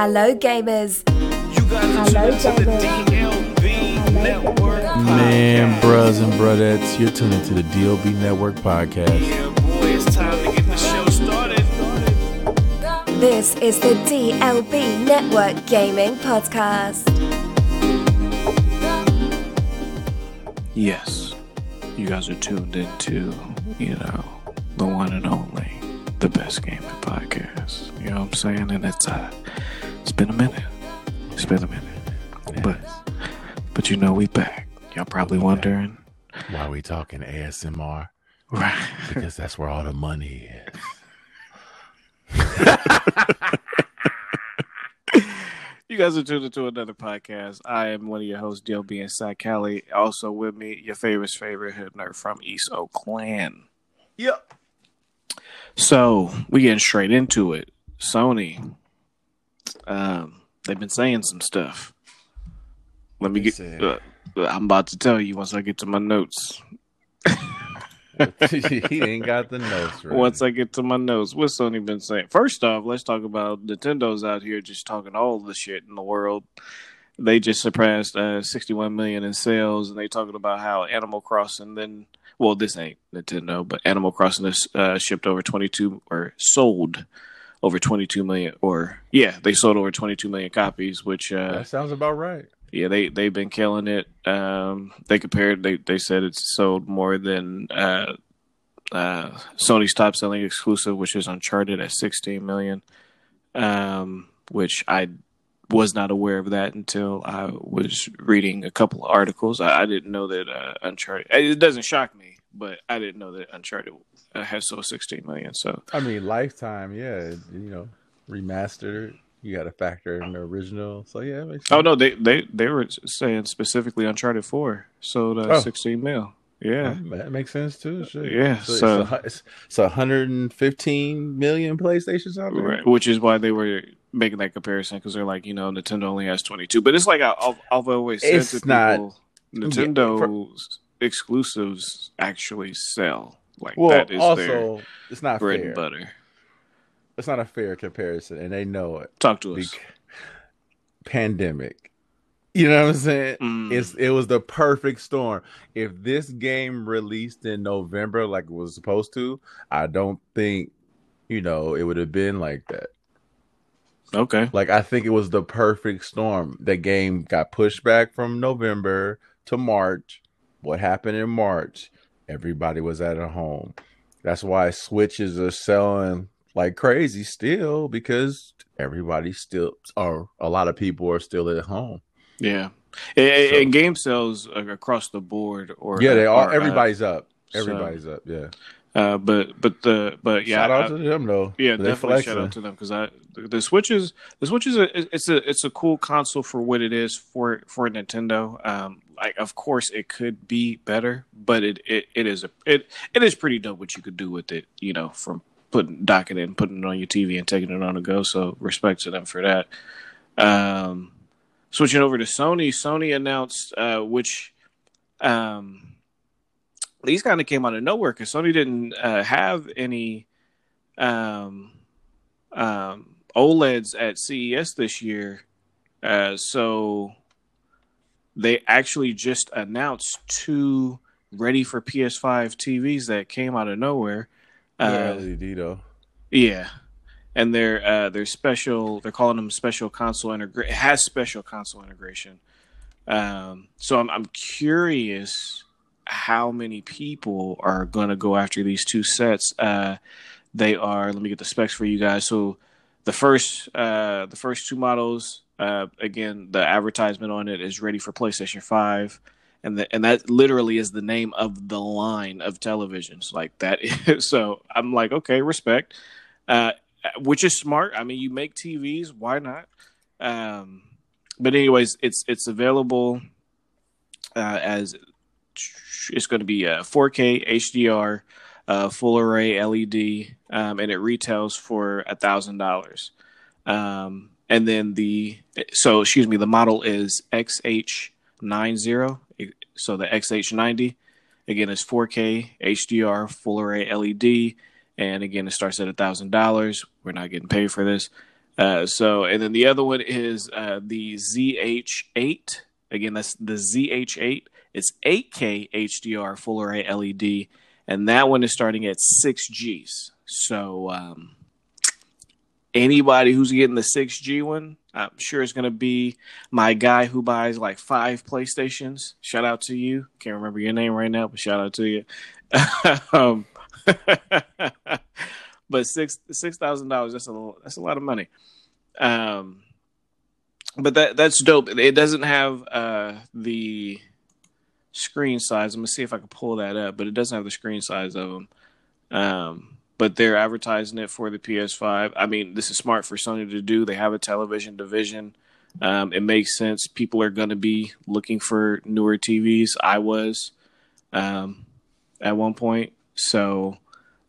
Hello, gamers. Hello, gamers. Man, bros and brudettes, you're tuning to the DLB Network podcast. Yeah, boy, it's time to get the show started. This is the DLB Network Gaming Podcast. Yes, you guys are tuned into, you know, the one and only, the best gaming podcast. You know what I'm saying? And it's uh, it's been a minute. It's been a minute, but but you know we back. Y'all probably wondering, Why we talking ASMR? right? Because that's where all the money is. You guys are tuned into another podcast. I am one of your hosts, DLB Inside Cali. Also with me, your favorite favorite hood nerd from East Oakland. Yep. So we getting straight into it. Sony, um, they've been saying some stuff. Let me They get. said- Uh, I'm about to tell you once I get to my notes. he ain't got the notes right. Once I get to my notes, what's Sony been saying? First off, let's talk about Nintendo's out here just talking all the shit in the world. They just surpassed uh, 61 million in sales, and they talking about how Animal Crossing. Then, well, this ain't Nintendo, but Animal Crossing has uh, shipped over 22 or sold over 22 million, or yeah, they sold over 22 million copies, which uh, that sounds about right. yeah, they they've been killing it. Um, they compared. They they said it's sold more than uh, uh, Sony's top selling exclusive, which is Uncharted at 16 million. Um, which I was not aware of that until I was reading a couple of articles. I, I didn't know that uh, Uncharted. It doesn't shock me, but I didn't know that Uncharted has sold 16 million. So I mean, Lifetime, yeah, you know, remastered. You got to factor in the original. So yeah, it makes oh no, they they they were saying specifically Uncharted 4 sold uh, Oh. 16 mil. Yeah. that makes sense too. Shit. Yeah, so, so- it's, a, it's, it's 115 million PlayStations out there. Right, which is why they were making that comparison because they're like, you know, Nintendo only has 22. But it's like I- I've, I've always said It's to not- people, Nintendo's exclusives actually sell. Like Well, that is also, it's not bread fair. and butter. It's not a fair comparison, and they know it. Talk to us. Pandemic. You know what I'm saying? Mm. It's it was the perfect storm. If this game released in November like it was supposed to, I don't think you know it would have been like that. Okay. Like I think it was the perfect storm. The game got pushed back from November to March. What happened in March? Everybody was at home. That's why Switches are selling like crazy still because everybody still or a lot of people are still at home. Yeah. And, So- and game sales uh, across the board, or Yeah, they are. uh, Everybody's up. so- Everybody's up. Yeah. Uh, but but the but yeah, Shout out I- to them though. Yeah, They definitely flexing. shout out to them because I the, the Switch is the Switch is a it's a it's a cool console for what it is for for Nintendo. Um, like of course it could be better, but it it, it is a it it is pretty dope what you could do with it. You know, from putting docking it and putting it on your TV and taking it on the go. So respect to them for that. Um, switching over to Sony, Sony announced uh, which um these kind of came out of nowhere because Sony didn't uh, have any um, um, OLEDs at CES this year. Uh, so they actually just announced two ready for PS5 TVs that came out of nowhere. Yeah, Uh, LED though. yeah, and they're uh, they're special. They're calling them special console integration. It has special console integration. Um, so I'm I'm curious how many people are going to go after these two sets. Uh, they are. Let me get the specs for you guys. So the first uh, the first two models. Uh, again, the advertisement on it is ready for PlayStation Five and the, and that literally is the name of the line of televisions like that is, so i'm like okay respect uh which is smart i mean you make tvs why not um but anyways it's it's available uh as it's going to be a 4k hdr uh full array led um and it retails for a thousand dollars um and then the so excuse me the model is xh90 so the XH90 again is 4K HDR full array LED, and again it starts at a thousand dollars. We're not getting paid for this. Uh, so, and then the other one is uh, the ZH8. Again, that's the ZH8. It's 8K HDR full array LED, and that one is starting at six Gs. So, um, anybody who's getting the 6G one, I'm sure it's going to be my guy who buys like five PlayStations. Shout out to you. Can't remember your name right now, but shout out to you. um, but six six thousand dollars that's a that's a lot of money. Um, but that that's dope. It doesn't have uh, the screen size. I'm gonna see if I can pull that up, but it doesn't have the screen size of them. Um, but they're advertising it for the PS5. I mean, this is smart for Sony to do. They have a television division. Um, it makes sense. People are going to be looking for newer TVs. I was um, at one point. So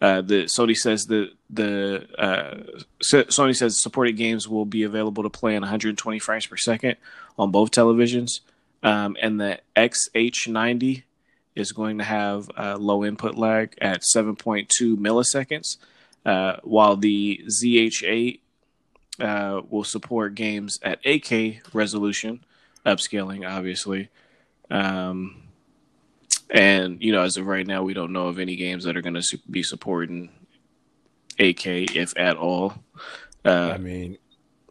uh, the Sony says that the uh, Sony says supported games will be available to play in 120 frames per second on both televisions, um, and the XH90 is going to have uh, low input lag at 7.2 milliseconds, uh, while the ZH8 uh, will support games at 8K resolution, upscaling obviously. Um, and you know, as of right now, we don't know of any games that are going to be supporting 8K, if at all. Uh, I mean,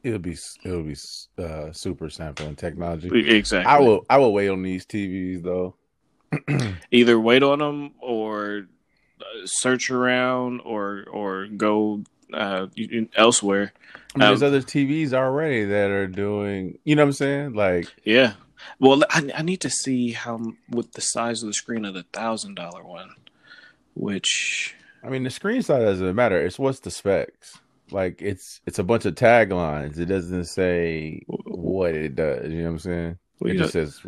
it'll be it'll be uh, super sampling technology. Exactly. I will I will wait on these TVs though. Either wait on them or uh, search around or or go uh, elsewhere. I mean, Um, there's other TVs already that are doing. You know what I'm saying? Like, Yeah. Well, I, I need to see how with the size of the screen of the thousand dollar one, which I mean, the screen size doesn't matter. It's what's the specs. Like, it's it's a bunch of taglines. It doesn't say what it does. You know what I'm saying? Well, it just know- says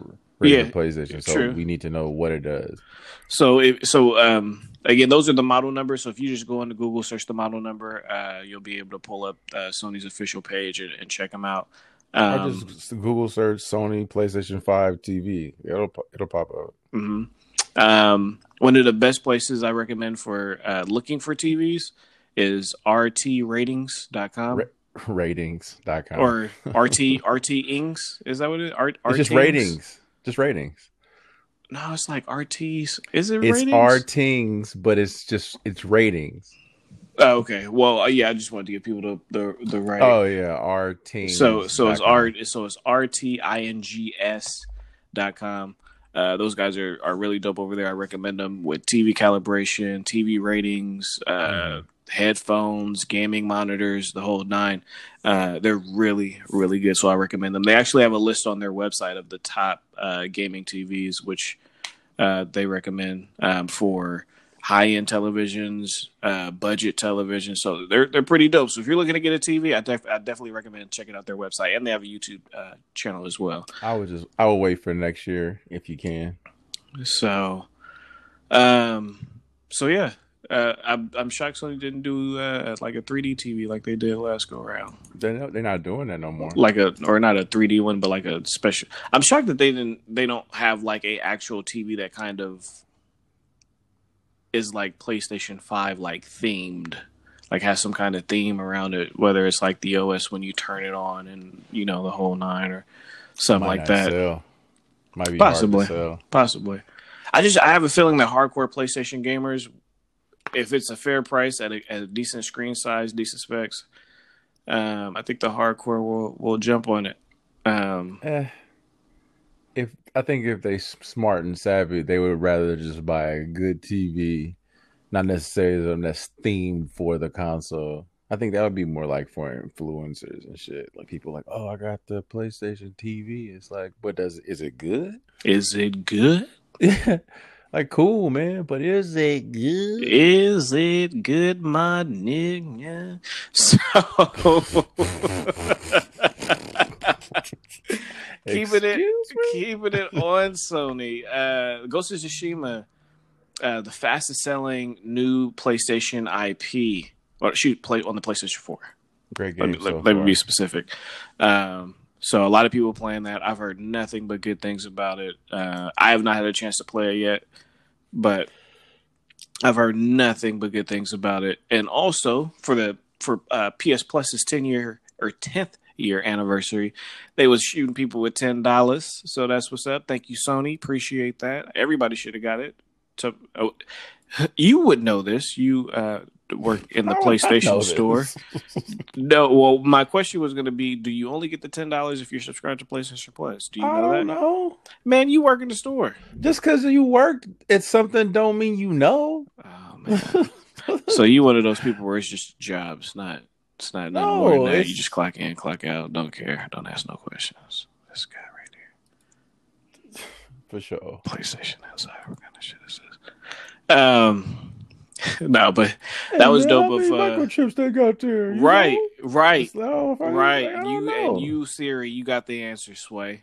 Yeah, PlayStation. So true. we need to know what it does. so if, so um again those are the model numbers. So if you just go into Google search the model number, uh, you'll be able to pull up uh, Sony's official page and, and check them out. Um, just Google search Sony PlayStation Five TV. It'll it'll pop up. mhm. Um, one of the best places I recommend for uh, looking for TVs is rtratings.com Ra- Ratings.com. or RT RT Ings. Is that what it? Art, it's just ratings. Just ratings. No, it's like RTs. Is it It's ratings? ratings, but it's just it's ratings. Oh, okay. Well, uh, yeah, I just wanted to give people the the, the right. Oh yeah, ratings. so so it's r so it's rtings dot com. Uh, those guys are, are really dope over there. I recommend them with TV calibration, TV ratings, uh, Mhm. headphones, gaming monitors, the whole nine. Uh, they're really, really good. So I recommend them. They actually have a list on their website of the top uh, gaming TVs, which uh, they recommend um, for high end televisions, uh, budget television. So they're they're pretty dope. So if you're looking to get a TV, I, def- I definitely recommend checking out their website, and they have a YouTube uh, channel as well. I would just I will wait for next year if you can. So, um, so yeah, uh, I'm I'm shocked Sony didn't do uh, like a 3D TV like they did last go around, They're not, they're not doing that no more. like a or not a 3D one, but like a special. I'm shocked that they didn't they don't have like a actual TV that kind of is like PlayStation 5 like themed. Like has some kind of theme around it, whether it's like the OS when you turn it on and you know the whole nine or something Might like that. Sell. Might be Possibly. hard to sell. Possibly. I just I have a feeling that hardcore PlayStation gamers, if it's a fair price at a, at a decent screen size, decent specs, um, I think the hardcore will will jump on it. Um, Eh, if I think if they smart and savvy, they would rather just buy a good TV, not necessarily something that's themed for the console. I think that would be more like for influencers and shit. Like people like, oh, I got the PlayStation TV. It's like, but does is it good? is it good? like cool, man. But is it good? Is it good, my nigga? So keeping it me? keeping it on Sony. Uh, Ghost of Tsushima, uh, the fastest selling new PlayStation IP, or shoot, play on the PlayStation Four. Great Let game. me, so let, let me be specific. Um, so a lot of people playing that. I've heard nothing but good things about it. Uh, I have not had a chance to play it yet, but I've heard nothing but good things about it. And also for the for uh, PS Plus's 10 year or tenth year anniversary. They was shooting people with ten dollars, so that's what's up. Thank you, Sony. Appreciate that. Everybody should have got it. So, oh, you would know this. You uh, work in the How would I know PlayStation store. No, well, my question was going to be: Do you only get the ten dollars if you're subscribed to PlayStation Plus? Do you I know that? know. Man, you work in the store. Just because you work at something don't mean you know. Oh man. so you one of those people where it's just jobs, not it's not nothing more than No, that. You just clock in, clock out, don't care, don't ask no questions. This guy right here. For sure. PlayStation outside, what kind of shit is this? Um no, but that was man, dope of uh, microchips they got there. right, know? right, It's like, if I- right. I You know. and you, Siri, you got the answer, Sway.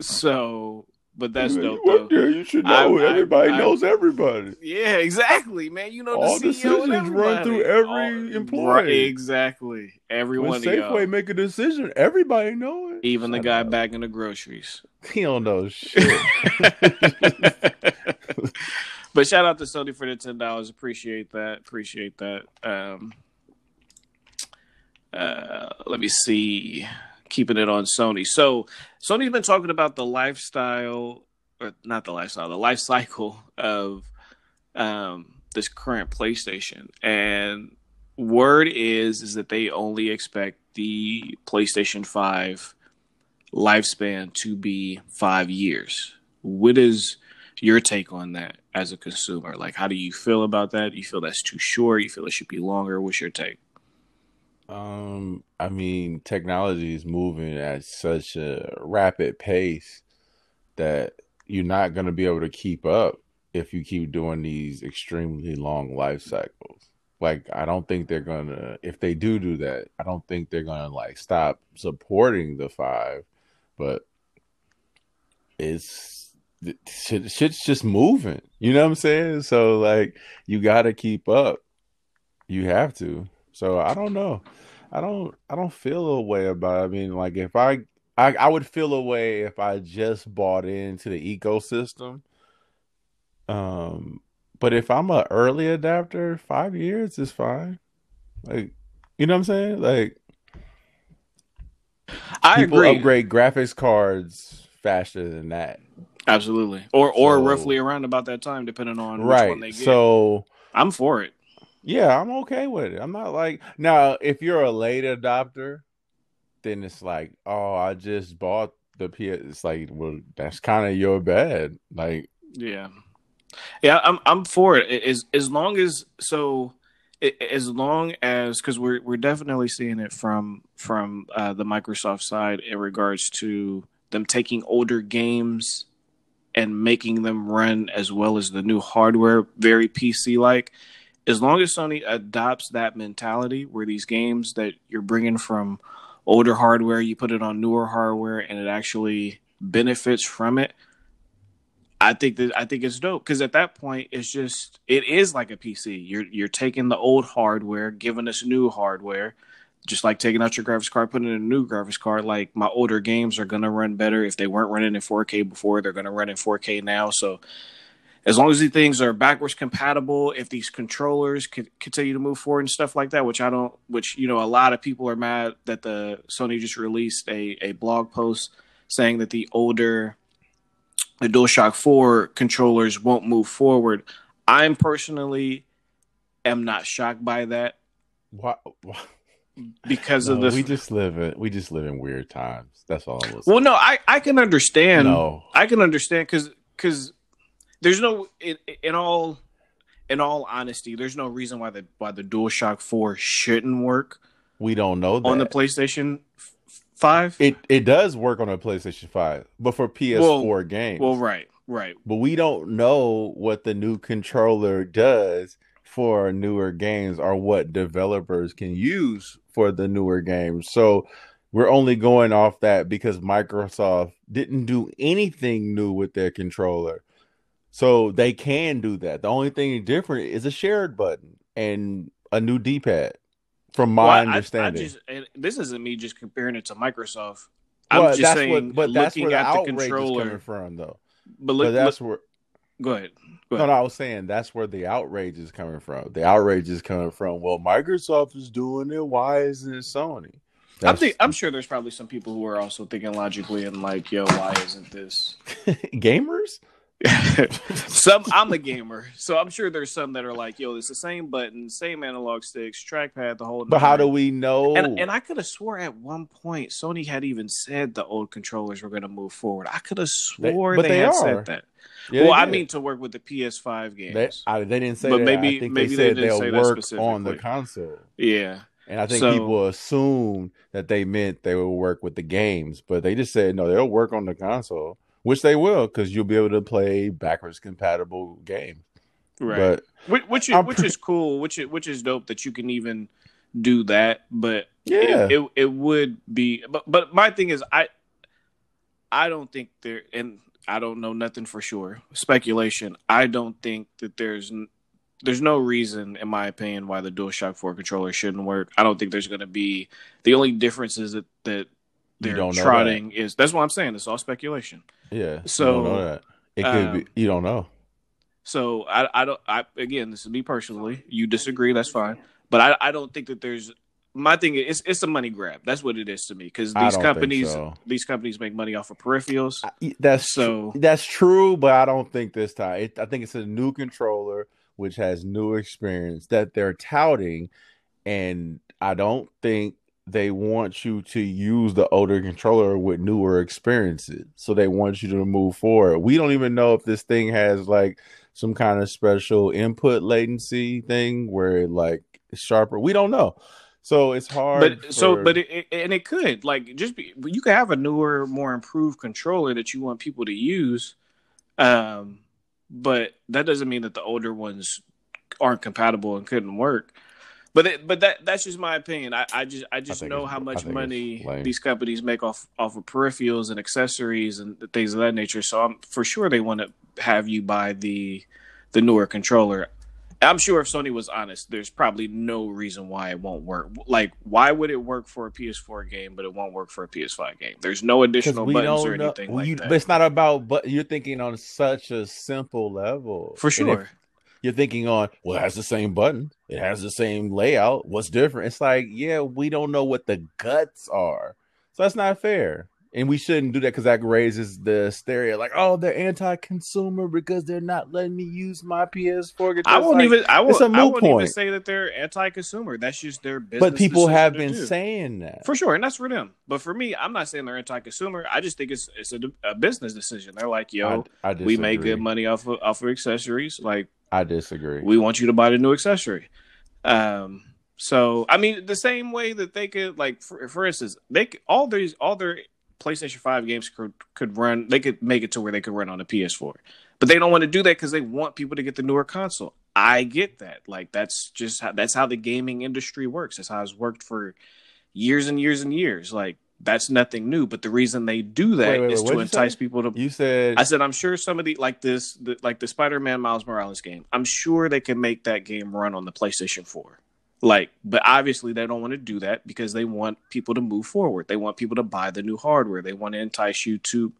So but that's Man, dope though. there, you should know. I- everybody I- knows everybody. Yeah, exactly, man. You know All the CEO and decisions run through every All- employee. Exactly. Every When. Safeway make a decision, everybody know it. Even the guy bagging the groceries. He don't know shit. but shout out to Sony for the ten dollars. Appreciate that. Appreciate that. Um, uh, let me see. Keeping it on Sony. So Sony's been talking about the lifestyle, or not the lifestyle, the life cycle of um, this current PlayStation, and word is is that they only expect the PlayStation Five lifespan to be five years. What is your take on that as a consumer? Like, how do you feel about that? You feel that's too short? You feel it should be longer? What's your take? Um, I mean, technology is moving at such a rapid pace that you're not going to be able to keep up if you keep doing these extremely long life cycles. Like, I don't think they're going to, if they do do that, I don't think they're going to like stop supporting the five, but it's shit, shit's just moving. You know what I'm saying? So, like, you got to keep up. You have to. So I don't know. I don't I don't feel a way about it. I mean, like if I I, I would feel a way if I just bought into the ecosystem. Um but if I'm a early adapter, five years is fine. Like you know what I'm saying? Like I people agree. upgrade graphics cards faster than that. Absolutely. Or or So- roughly around about that time, depending on which right. one they get. So I'm for it. Yeah, I'm okay with it. I'm not like now if you're a late adopter, then it's like, oh, I just bought the PS. It's like, well, that's kind of your bad. Like, Yeah, yeah, I'm I'm for it. As as long as so, as long as because we're we're definitely seeing it from from uh, the Microsoft side in regards to them taking older games and making them run as well as the new hardware, very PC like. As long as Sony adopts that mentality, where these games that you're bringing from older hardware, you put it on newer hardware, and it actually benefits from it. I think that I think it's dope because at that point it's just it is like a PC. You're you're taking the old hardware, giving us new hardware, just like taking out your graphics card, putting in a new graphics card. Like my older games are gonna run better if they weren't running in 4K before, they're gonna run in 4K now. So as long as these things are backwards compatible, if these controllers could continue to move forward and stuff like that, which I don't, which you know, a lot of people are mad that the Sony just released a a blog post saying that the older the DualShock 4 controllers won't move forward. I'm personally am not shocked by that why? why? because of No, the we just live in we just live in weird times. That's all Well, no, I I can understand. no, I can understand because because there's no in, in all in all honesty, there's no reason why the why the DualShock 4 shouldn't work we don't know that. on the PlayStation 5. it it does work on a PlayStation Five, but for PS4 Well- games. well, right, right. but we don't know what the new controller does for newer games or what developers can use for the newer games. So we're only going off that because Microsoft didn't do anything new with their controller. So they can do that. The only thing different is a shared button and a new D-pad. From my Well, I- I- understanding. I, just, this isn't me just comparing it to Microsoft. I'm well, just saying, what, but that's looking where the at the controller, coming from, though. but look, but that's where Go ahead. Go ahead. no, I was saying that's where the outrage is coming from. The outrage is coming from, well, Microsoft is doing it. Why isn't it Sony? I'm, think, I'm sure there's probably some people who are also thinking logically and like, yo, why isn't this? gamers. some I'm a gamer, so I'm sure there's some that are like, yo, it's the same button, same analog sticks, trackpad, the whole. But how do we know? And, and I could have swore at one point Sony had even said the old controllers were going to move forward. I could have swore but they, they had are. said that. Yeah, well, I mean to work with the PS5 games. they, I, they didn't say But that. maybe- maybe they they said didn't they'll say that work on the console. yeah, And I think So- people assumed that they meant they would work with the games, but they just said no, they'll work on the console, which they will because you'll be able to play backwards compatible games. right. But which which is, I'm which is cool. Which is, which is dope that you can even do that. But Yeah. it, it it would be. But but my thing is, I I don't think there, and I don't know nothing for sure. Speculation. I don't think that there's there's no reason, in my opinion, why the DualShock Four controller shouldn't work. I don't think there's going to be the only difference is that that they're don't trotting is that's what I'm saying. It's all speculation. Yeah, So, you don't know that. It could um, be you don't know. So I, I don't. I again, this is me personally. You disagree, that's fine. But I, I don't think that there's. My thing is, it's a money grab. That's what it is to me. Because these companies, so. these companies make money off of peripherals. I- That's So- so that's true, but I don't think this time. It, I think it's a new controller which has new experience that they're touting, and I don't think they want you to use the older controller with newer experiences. So they want you to move forward. We don't even know if this thing has like some kind of special input latency thing where it like sharper. We don't know. So it's hard. but so, but it, it, and it could like just be. You could have a newer, more improved controller that you want people to use. Um, but that doesn't mean that the older ones aren't compatible and couldn't work. But it, but that that's just my opinion. I, I just I just think know how much money these companies make off off of peripherals and accessories and things of that nature. So I'm for sure they want to have you buy the the newer controller. I'm sure if Sony was honest, there's probably no reason why it won't work. Like, why would it work for a PS4 game, but it won't work for a PS5 game? There's no additional buttons don't or know- anything like you- that. But it's not about. But you're thinking on such a simple level. for And if sure. You're thinking on, well, it has the same button. It has the same layout. What's different? It's like, yeah, we don't know what the guts are. So that's not fair. And we shouldn't do that because that raises the stereo. Like, oh, they're anti-consumer because they're not letting me use my PS4. I won't like- even. I won't. I won't even say that they're anti-consumer. That's just their business. But people have been saying that. for sure, and that's for them. But for me, I'm not saying they're anti-consumer. I just think it's it's a, a business decision. They're like, yo, I, I we make good money off of off of accessories. Like, I disagree. we want you to buy the new accessory. Um. So I mean, the same way that they could, like, for, for instance, they could, all these all their PlayStation Five games could could run. They could make it to where they could run on a PS4, but they don't want to do that because they want people to get the newer console. I get that. Like, that's just how, that's how the gaming industry works. That's how it's worked for years and years and years. Like, that's nothing new. But the reason they do that is Wait, wait, wait, to entice people to you said I said I'm sure some of the like this the, like the Spider-Man Miles Morales game. I'm sure they can make that game run on the PlayStation 4. Like, but obviously they don't want to do that because they want people to move forward. They want people to buy the new hardware. They want to entice you to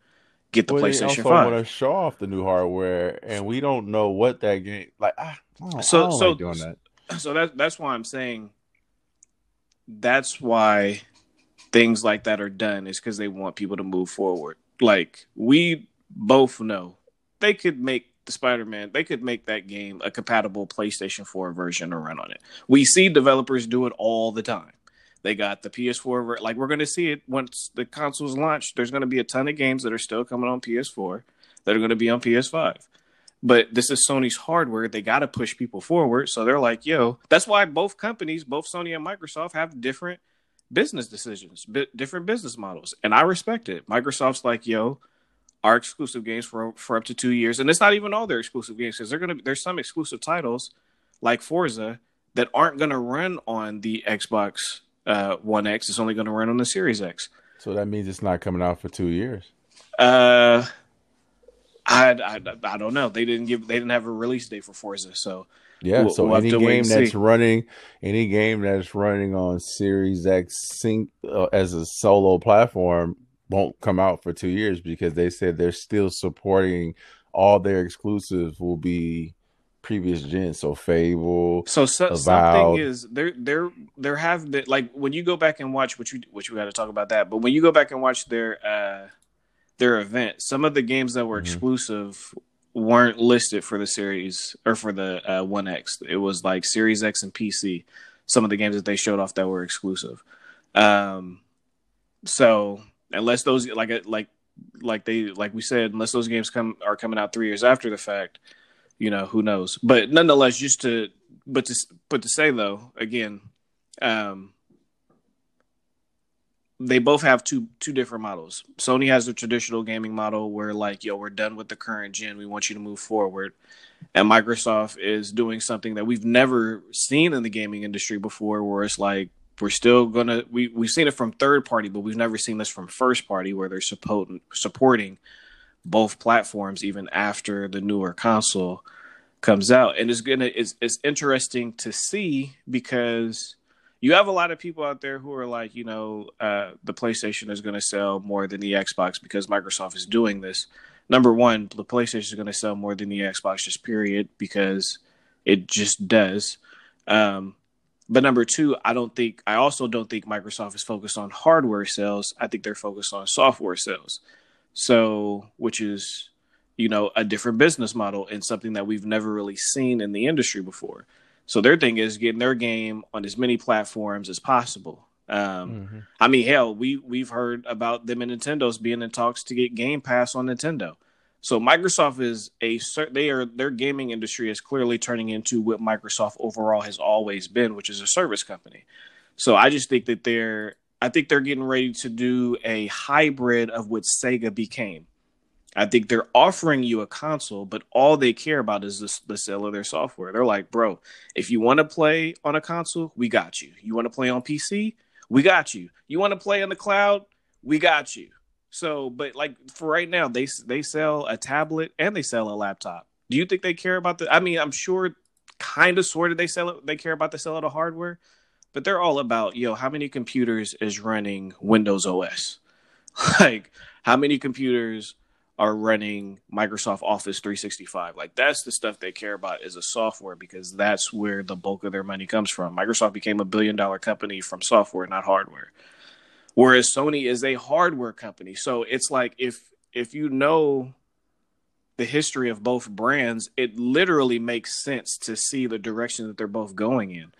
get the well, they PlayStation also 5. want to show off the new hardware, and we don't know what that game like. I So- so- like doing that. so that that's why I'm saying that's why things like that are done is because they want people to move forward. Like we both know they could make the Spider-Man, they could make that game a compatible PlayStation 4 version to run on it. We see developers do it all the time. They got the PS4, ver- like we're going to see it once the consoles launch. There's going to be a ton of games that are still coming on PS4 that are going to be on PS5 but this is Sony's hardware. They got to push people forward. So they're like, yo, that's why both companies, both Sony and Microsoft, have different business decisions, bi- different business models. And I respect it. Microsoft's like, yo, our exclusive games for for up to two years, and it's not even all their exclusive games because they're gonna there's some exclusive titles like Forza that aren't gonna run on the Xbox uh, One X. It's only gonna run on the Series X. So that means it's not coming out for two years. Uh, I, I I don't know. They didn't give they didn't have a release date for Forza, so Yeah. We'll- so we'll any game that's see. running, any game that's running on Series X sync uh, as a solo platform won't come out for two years because they said they're still supporting all their exclusives will be previous gen. So Fable. So, so Avowed. something is there. There, there have been like when you go back and watch, which we which we got to talk about that. But when you go back and watch their uh their event, some of the games that were Mhm. exclusive weren't listed for the series or for the uh, One X. It was like Series X and PC. Some of the games that they showed off that were exclusive. Um, so unless those like uh, like like they like we said, unless those games come are coming out three years after the fact, you know who knows. But nonetheless, just to but to but to say though again, um, they both have two two different models. Sony has the traditional gaming model where like yo, we're done with the current gen, we want you to move forward. And Microsoft is doing something that we've never seen in the gaming industry before, where it's like we're still gonna we we've seen it from third party, but we've never seen this from first party, where they're supporting supporting both platforms even after the newer console comes out. And it's gonna it's it's interesting to see because you have a lot of people out there who are like, you know, uh, the PlayStation is going to sell more than the Xbox because Microsoft is doing this. Number one, the PlayStation is going to sell more than the Xbox, just period, because it just does. Um, but number two, I don't think, I also don't think Microsoft is focused on hardware sales. I think they're focused on software sales. So, which is, you know, a different business model and something that we've never really seen in the industry before. So their thing is getting their game on as many platforms as possible. Um, Mhm. I mean, hell, we we've heard about them and Nintendo's being in talks to get Game Pass on Nintendo. So Microsoft is a they are their gaming industry is clearly turning into what Microsoft overall has always been, which is a service company. So I just think that they're I think they're getting ready to do a hybrid of what Sega became. I think they're offering you a console, but all they care about is the, the sale of their software. They're like, bro, if you want to play on a console, we got you. You want to play on PC, we got you. You want to play in the cloud, we got you. So, but like for right now, they they sell a tablet and they sell a laptop. Do you think they care about the? I mean, I'm sure, kind of, sort of, they sell it. They care about the sale of the hardware, but they're all about yo. How many computers is running Windows OS? like, how many computers are running Microsoft Office 365? Like, that's the stuff they care about is a software because that's where the bulk of their money comes from. Microsoft became a billion dollar company from software, not hardware whereas Sony is a hardware company. So it's like if if you know the history of both brands, it literally makes sense to see the direction that they're both going in.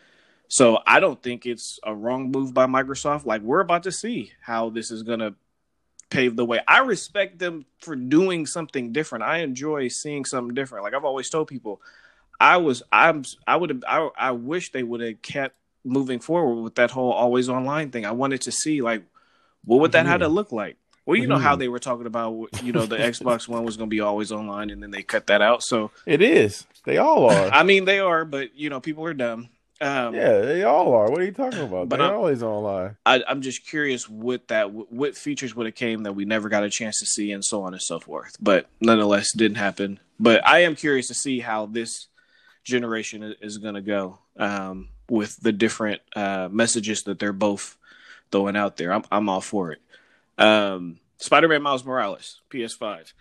So I don't think it's a wrong move by Microsoft. Like we're about to see how this is going to pave the way. I respect them for doing something different. I enjoy seeing something different. Like I've always told people, I was I'm I would have I, I wish they would have kept moving forward with that whole always online thing. I wanted to see like what would that have to look like. Well, you know how Mhm. they were talking about you know the Xbox One was going to be always online, and then they cut that out. So It is. They all are. I mean, they are, but you know, people are dumb. Um, yeah, they all are. What are you talking about? But They're I'm- always online. I, I'm just curious what that what features would have came that we never got a chance to see, and so on and so forth. But nonetheless, didn't happen. But I am curious to see how this generation is going to go um, with the different uh, messages that they're both throwing out there. I'm I'm all for it. Um, Spider-Man Miles Morales, PS5.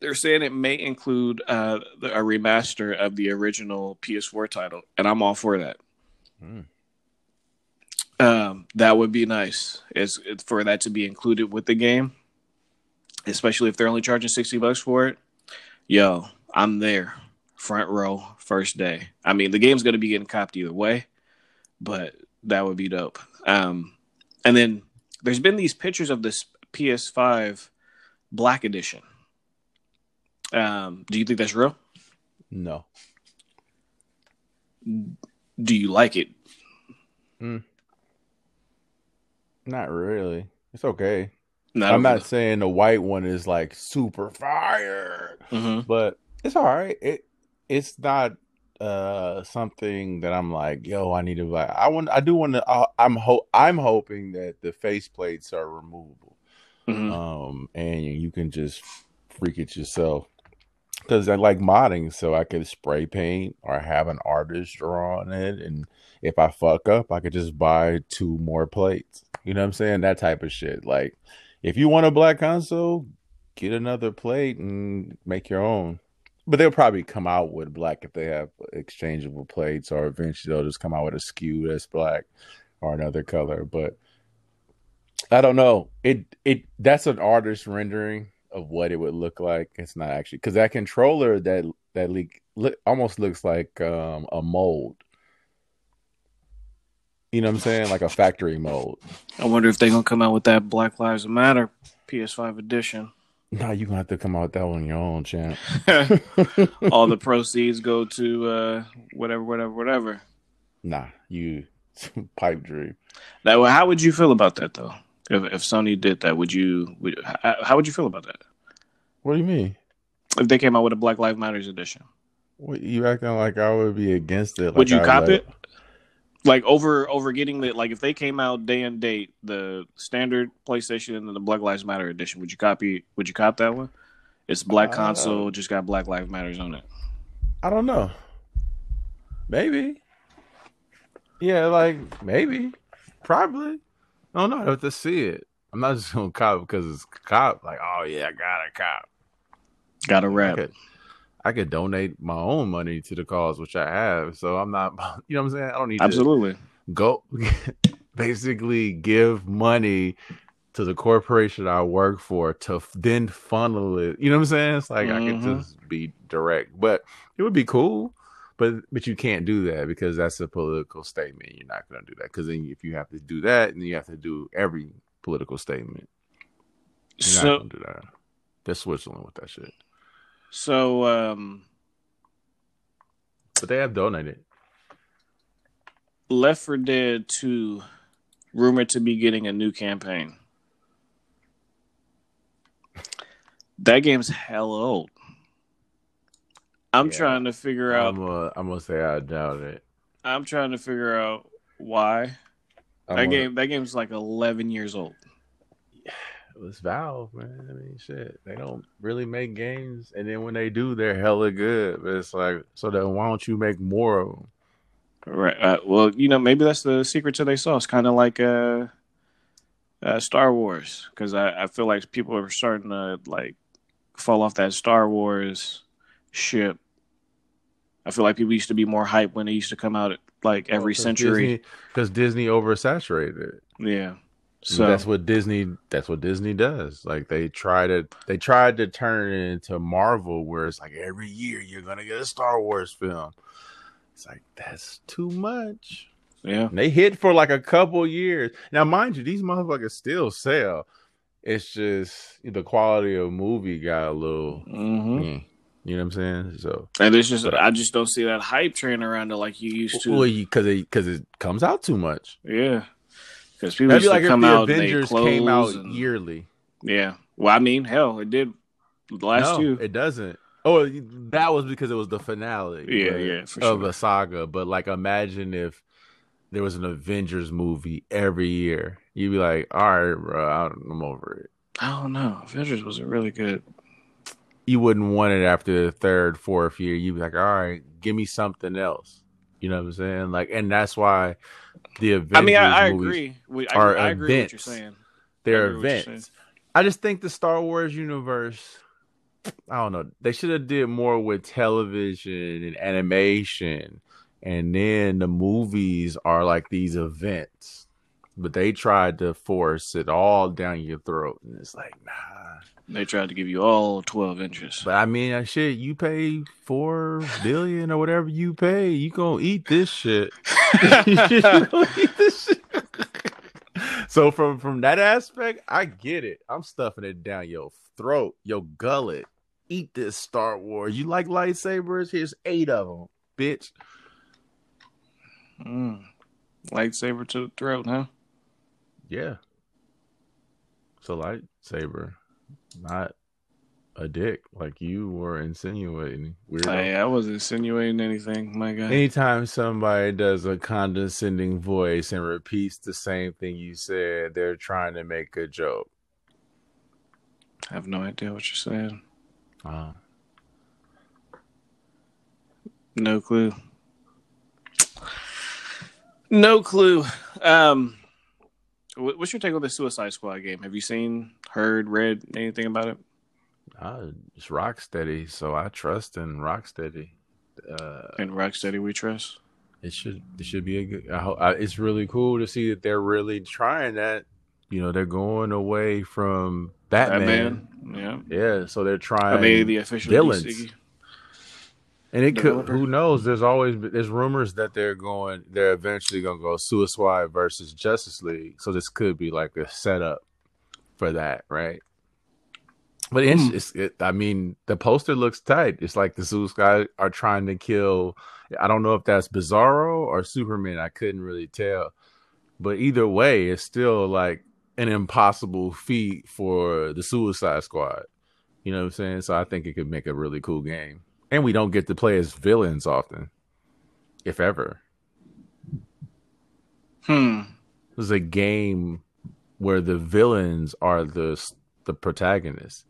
They're saying it may include uh, the- a remaster of the original PS4 title, and I'm all for that. Hmm. Um, that would be nice. Is for that to be included with the game, especially if they're only charging sixty bucks for it. Yo, I'm there, front row, first day. I mean, the game's gonna be getting copped either way, but that would be dope. Um, and then there's been these pictures of this PS5 Black Edition. Um, do you think that's real? No. Do you like it? Not really. It's okay. Not I'm not saying the white one is like super fire, hmm but it's all right. It it's not uh something that I'm like, yo, I need to buy. I want I do want to I'm ho- I'm hoping that the face plates are removable. hmm Um and you can just freak it yourself. Cuz I like modding so I could spray paint or have an artist draw on it and if I fuck up, I could just buy two more plates. You know what I'm saying? That type of shit. Like if you want a black console, get another plate and make your own. But they'll probably come out with black if they have exchangeable plates, or eventually they'll just come out with a SKU that's black or another color. But I don't know. It it that's an artist rendering of what it would look like. It's not actually because that controller that that leak look, almost looks like um, a mold. You know what I'm saying? Like a factory mold. I wonder if they're gonna come out with that Black Lives Matter PS5 edition. Nah, you're gonna have to come out with that on your own, champ. All the proceeds go to uh, whatever, whatever, whatever. Nah, you pipe dream. That how would you feel about that though? If, if Sony did that, would you? Would, how, how would you feel about that? What do you mean? If they came out with a Black Lives Matters edition, What you acting like I would be against it? would you I cop it? Like over over getting the like if they came out day and date the standard PlayStation and the Black Lives Matter edition, would you copy? Would you cop that one? It's black Uh, console, just got Black Lives Matters on it. I don't know. Maybe. Yeah, like maybe, probably. I don't know. I have to see it. I'm not just gonna cop because it's cop. Like, oh yeah, I got a cop. Got a I wrap. could, I could donate my own money to the cause, which I have. So I'm not. You know what I'm saying? I don't need to Absolutely. go. basically, give money to the corporation I work for to f- then funnel it. You know what I'm saying? It's like I Mhm. could just be direct, but it would be cool. But but you can't do that because that's a political statement. You're not going to do that because then if you have to do that, then you have to do every political statement. You're not So going to do that. They're Switzerland with that shit. so um But they have donated. Left 4 Dead 2 rumored to be getting a new campaign. That game's hell old. I'm Yeah. trying to figure out I'm I'm gonna say I doubt it. I'm trying to figure out why. I'm that gonna- game that game's like 11 years old. It was Valve, man. I mean, shit. They don't really make games, and then when they do, they're hella good. But it's like, so then why don't you make more of them? Right. Uh, well, you know, maybe that's the secret to their sauce. Kind of like uh, uh, Star Wars, because I, I feel like people are starting to like fall off that Star Wars ship. I feel like people used to be more hype when they used to come out at, like every century. because Disney oversaturated it. Yeah. So that's what Disney. That's what Disney does. Like they try to, they tried to turn it into Marvel, where it's like every year you're gonna get a Star Wars film. It's like that's too much. yeah. And they hit for like a couple years. Now, mind you, these motherfuckers still sell. It's just the quality of movie got a little, hmm eh, you know what I'm saying? So, And it's just I just don't see that hype train around it like you used to. well, because it because it comes out too much. yeah. Because people That'd used like come the out Avengers came out and- yearly. Yeah. Well, I mean, hell, it did last no, two. it doesn't. Oh, that was because it was the finale. Yeah, but- yeah, for of sure. a saga. But like, imagine if there was an Avengers movie every year. You'd be like, all right, bro, I'm over it. I don't know. Avengers was really good. You wouldn't want it after the third, fourth year. You'd be like, all right, give me something else. You know what I'm saying? Like, and that's why the Avengers I mean, I, I agree. We, I, are I agree with what you're events. saying. They're I agree with what you're events. I just think the Star Wars universe, I don't know, they should have did more with television and animation, and then the movies are like these events. But they tried to force it all down your throat, and it's like, nah. They tried to give you all 12 inches. But I mean, uh, shit, you pay four billion or whatever you pay, you gonna eat this shit. Eat this shit. so from from that aspect, I get it. I'm stuffing it down your throat, your gullet. Eat this Star Wars. You like lightsabers? Here's eight of them, bitch. Mm. Lightsaber to the throat, huh? Yeah. It's a lightsaber, not a dick like you were insinuating. Weirdo. Hey, I wasn't insinuating anything, my guy. Anytime somebody does a condescending voice and repeats the same thing you said, they're trying to make a joke. I have no idea what you're saying. Uh, No clue. No clue. Um, what's your take on the Suicide Squad game? Have you seen, heard, read anything about it? Uh, it's Rocksteady, so I trust in Rocksteady. Uh, And Rocksteady, we trust. it should it should be a good. I, ho- I, it's really cool to see that they're really trying that. You know, they're going away from Batman. Batman. Yeah. Yeah, so they're trying. I made the official villains. DC. And it could. Who knows? There's always there's rumors that they're going. They're eventually going to go Suicide versus Justice League. So this could be like a setup for that, right? But it's, Hmm. it's it, I mean, the poster looks tight. It's like the Suicide are trying to kill. I don't know if that's Bizarro or Superman. I couldn't really tell. But either way, it's still like an impossible feat for the Suicide Squad. You know what I'm saying? So I think it could make a really cool game. And we don't get to play as villains often, if ever. Hmm. This is a game where the villains are the the protagonists.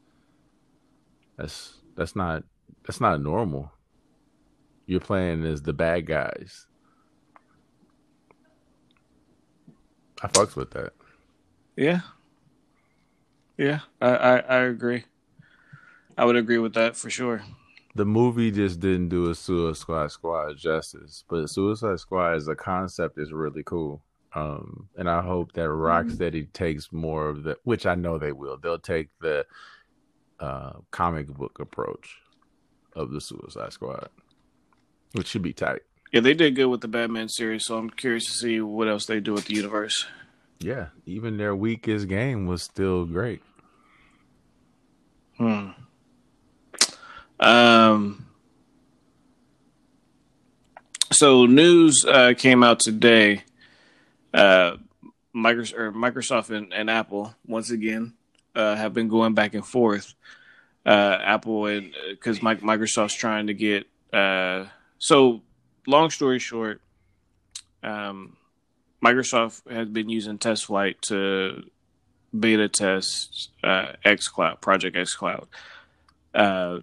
That's that's not that's not normal. You're playing as the bad guys. I fucks with that. Yeah. Yeah. I, I, I agree. I would agree with that for sure. The movie just didn't do a Suicide Squad justice, but Suicide Squad as a concept is really cool. Um, and I hope that Rocksteady takes more of the, which I know they will. They'll take the uh, comic book approach of the Suicide Squad, which should be tight. Yeah, they did good with the Batman series, so I'm curious to see what else they do with the universe. Yeah, even their weakest game was still great. Hmm. Um. So news uh, came out today. Uh, Microsoft, Microsoft and, and Apple once again uh, have been going back and forth. Uh, Apple and because Microsoft's trying to get. Uh, so, long story short, um, Microsoft has been using Test Flight to beta test uh, xCloud, Project xCloud. Uh,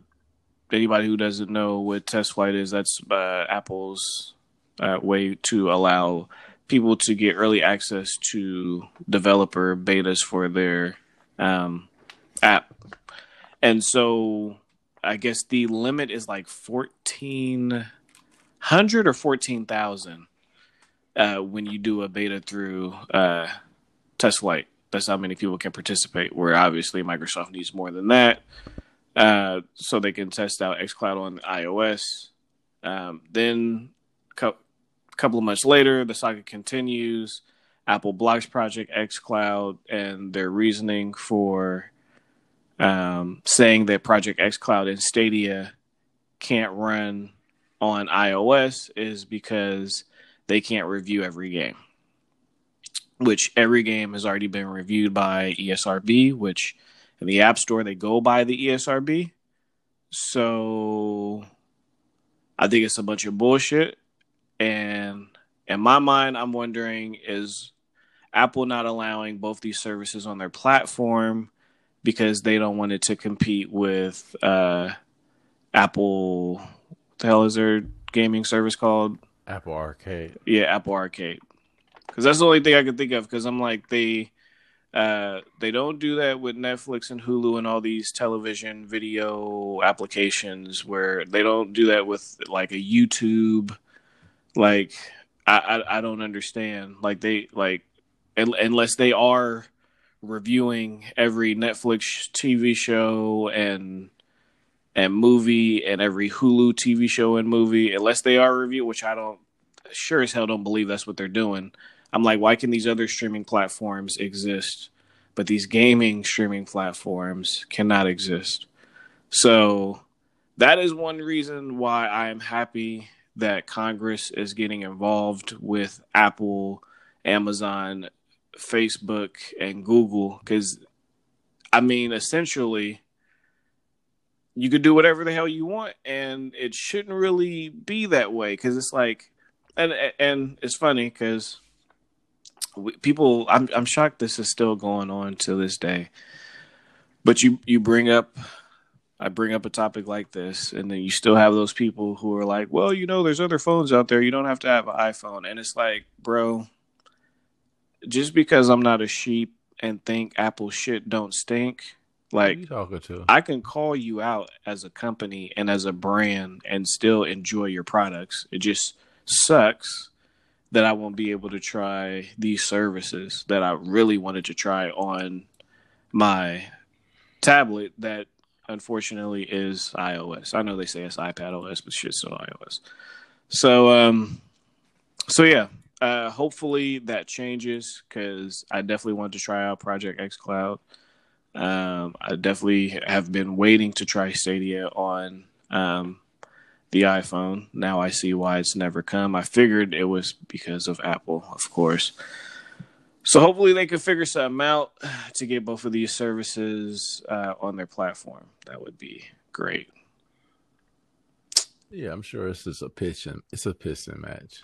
anybody who doesn't know what Test Flight is, that's uh, Apple's uh, way to allow people to get early access to developer betas for their um, app. And so I guess the limit is like 1400 or 14,000 uh, when you do a beta through uh, Test Flight. That's how many people can participate. Where obviously Microsoft needs more than that, uh, so they can test out XCloud on iOS. Um, then, a co- couple of months later, the saga continues. Apple blocks Project XCloud and their reasoning for um, saying that Project XCloud and Stadia can't run on iOS is because they can't review every game which every game has already been reviewed by ESRB, which in the App Store they go by the ESRB. So I think it's a bunch of bullshit. And in my mind, I'm wondering is Apple not allowing both these services on their platform because they don't want it to compete with uh, Apple? What the hell is their gaming service called? Apple Arcade. Yeah, Apple Arcade. Because that's the only thing I can think of. Because I'm like they, uh, they don't do that with Netflix and Hulu and all these television video applications. Where they don't do that with like a YouTube. Like I, I, I don't understand. Like they like un- unless they are reviewing every Netflix TV show and and movie and every Hulu TV show and movie, unless they are review, which I don't sure as hell don't believe that's what they're doing. I'm like, why can these other streaming platforms exist, but these gaming streaming platforms cannot exist? So that is one reason why I am happy that Congress is getting involved with Apple, Amazon, Facebook, and Google. Because, I mean, essentially, you could do whatever the hell you want, and it shouldn't really be that way. Because it's like, and and it's funny because people, I'm I'm shocked this is still going on to this day. But you you bring up I bring up a topic like this, and then you still have those people who are like, well, you know, there's other phones out there. You don't have to have an iPhone. And it's like, bro, just because I'm not a sheep and think Apple shit don't stink, Like you talking to? I can call you out as a company and as a brand and still enjoy your products. It just sucks that I won't be able to try these services that I really wanted to try on my tablet that unfortunately is iOS. I know they say it's iPad OS, but shit's still iOS. So um so yeah, uh hopefully that changes cuz I definitely want to try out Project X Cloud. Um I definitely have been waiting to try Stadia on um the iPhone. Now I see why it's never come. I figured it was because of Apple, of course. So hopefully they can figure something out to get both of these services uh, on their platform. That would be great. Yeah, I'm sure it's just a pitching. It's a pissing match.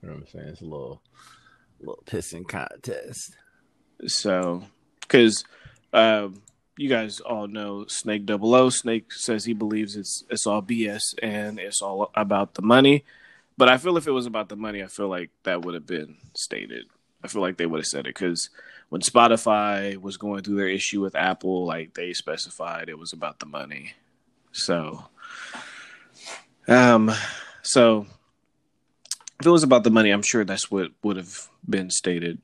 You know what I'm saying? It's a little, little pissing contest. So, because um, you guys all know Snake Double O. Snake says he believes it's it's all BS and it's all about the money. But I feel if it was about the money, I feel like that would have been stated. I feel like they would have said it because when Spotify was going through their issue with Apple, like they specified it was about the money. So, um, so if it was about the money, I'm sure that's what would have been stated.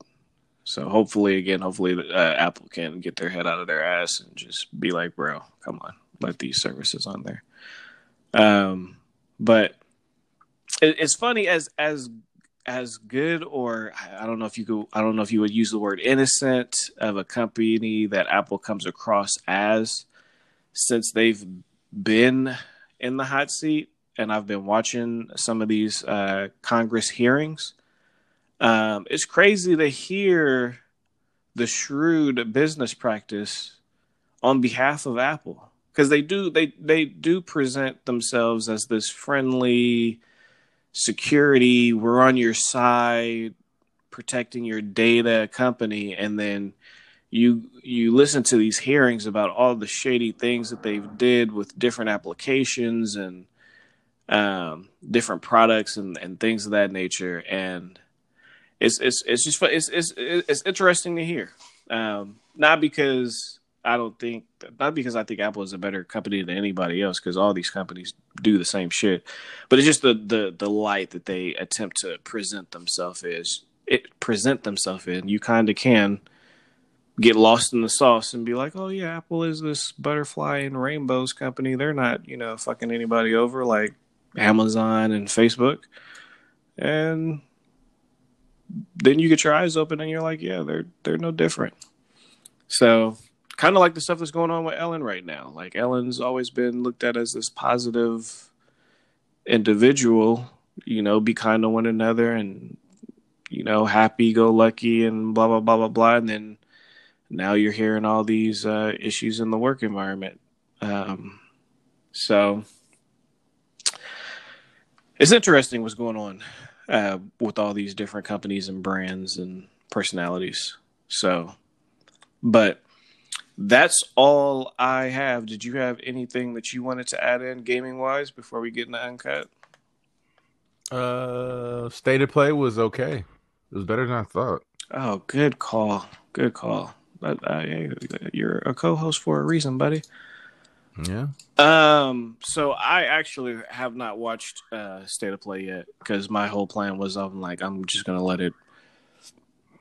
So hopefully, again, hopefully uh, Apple can get their head out of their ass and just be like, bro, come on, let these services on there. Um, but it, it's funny as as as good or I don't know if you could I don't know if you would use the word innocent of a company that Apple comes across as since they've been in the hot seat and I've been watching some of these uh, Congress hearings. Um, it's crazy to hear the shrewd business practice on behalf of Apple. Because they do they they do present themselves as this friendly security, we're on your side, protecting your data company, and then you you listen to these hearings about all the shady things that they've did with different applications and um, different products and, and things of that nature, and it's it's it's just it's it's it's interesting to hear. Um, not because I don't think not because I think Apple is a better company than anybody else because all these companies do the same shit, but it's just the the the light that they attempt to present themselves as it present themselves in. You kind of can get lost in the sauce and be like, oh yeah, Apple is this butterfly and rainbows company. They're not you know fucking anybody over like Amazon and Facebook, and then you get your eyes open and you're like, yeah, they're they're no different. So kind of like the stuff that's going on with Ellen right now. Like Ellen's always been looked at as this positive individual, you know, be kind to one another and you know, happy go lucky and blah blah blah blah blah and then now you're hearing all these uh, issues in the work environment. Um, so it's interesting what's going on uh, with all these different companies and brands and personalities. So, but that's all I have. Did you have anything that you wanted to add in gaming wise before we get into uncut? Uh, state of play was okay. It was better than I thought. Oh, good call. Good call. But uh, you're a co-host for a reason, buddy. Yeah. Um. So I actually have not watched uh State of Play yet because my whole plan was I'm like I'm just gonna let it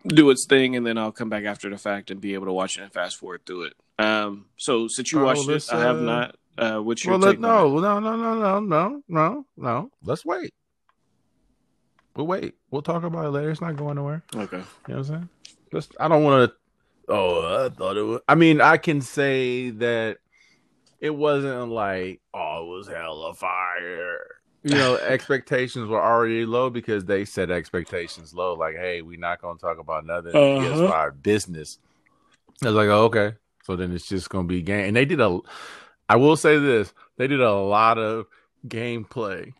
do its thing, and then I'll come back after the fact and be able to watch it and fast forward through it. Um, so since you Oh, watched it, let's, I have uh, not. Uh, what's your Well, take? no, no, no, no, no, no, no, no. Let's wait. We'll wait. We'll talk about it later. It's not going nowhere. Okay. You know what I'm saying? Just I don't want to. Oh, I thought it was. I mean, I can say that it wasn't like oh, it was hella fire. You know, expectations were already low because they set expectations low. Like, hey, we're not going to talk about another Uh-huh. PS5 business. I was like, oh, okay. So then it's just going to be game. And they did a. I will say this: they did a lot of gameplay.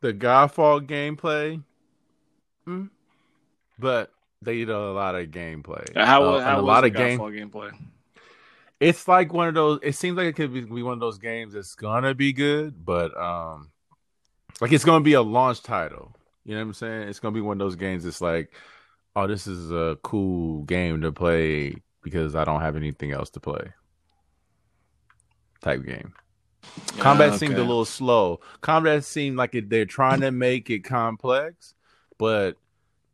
The Godfall gameplay, mm, but they did a lot of gameplay. How, Uh, how a was lot the of game. Godfall gameplay? It's like one of those. It seems like it could be, be one of those games that's gonna be good, but um, like it's gonna be a launch title. You know what I'm saying? It's gonna be one of those games that's like, oh, this is a cool game to play because I don't have anything else to play. Type game. Combat Ah, seemed a little slow. Combat seemed like it, they're trying to make it complex, but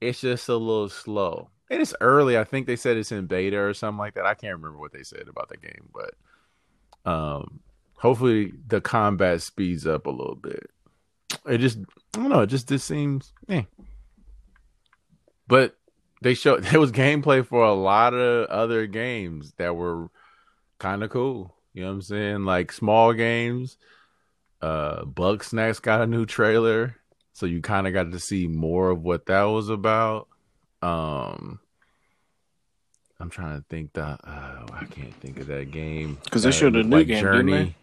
it's just a little slow. And it's early. I think they said it's in beta or something like that. I can't remember what they said about the game, but um, hopefully the combat speeds up a little bit. It just, I don't know. It just this seems, eh. But they showed there was gameplay for a lot of other games that were kind of cool. You know what I'm saying? Like small games. Uh, Bugsnax got a new trailer, so you kind of got to see more of what that was about. Um, I'm trying to think that uh, I can't think of that game because they Uh, showed a new game, didn't they?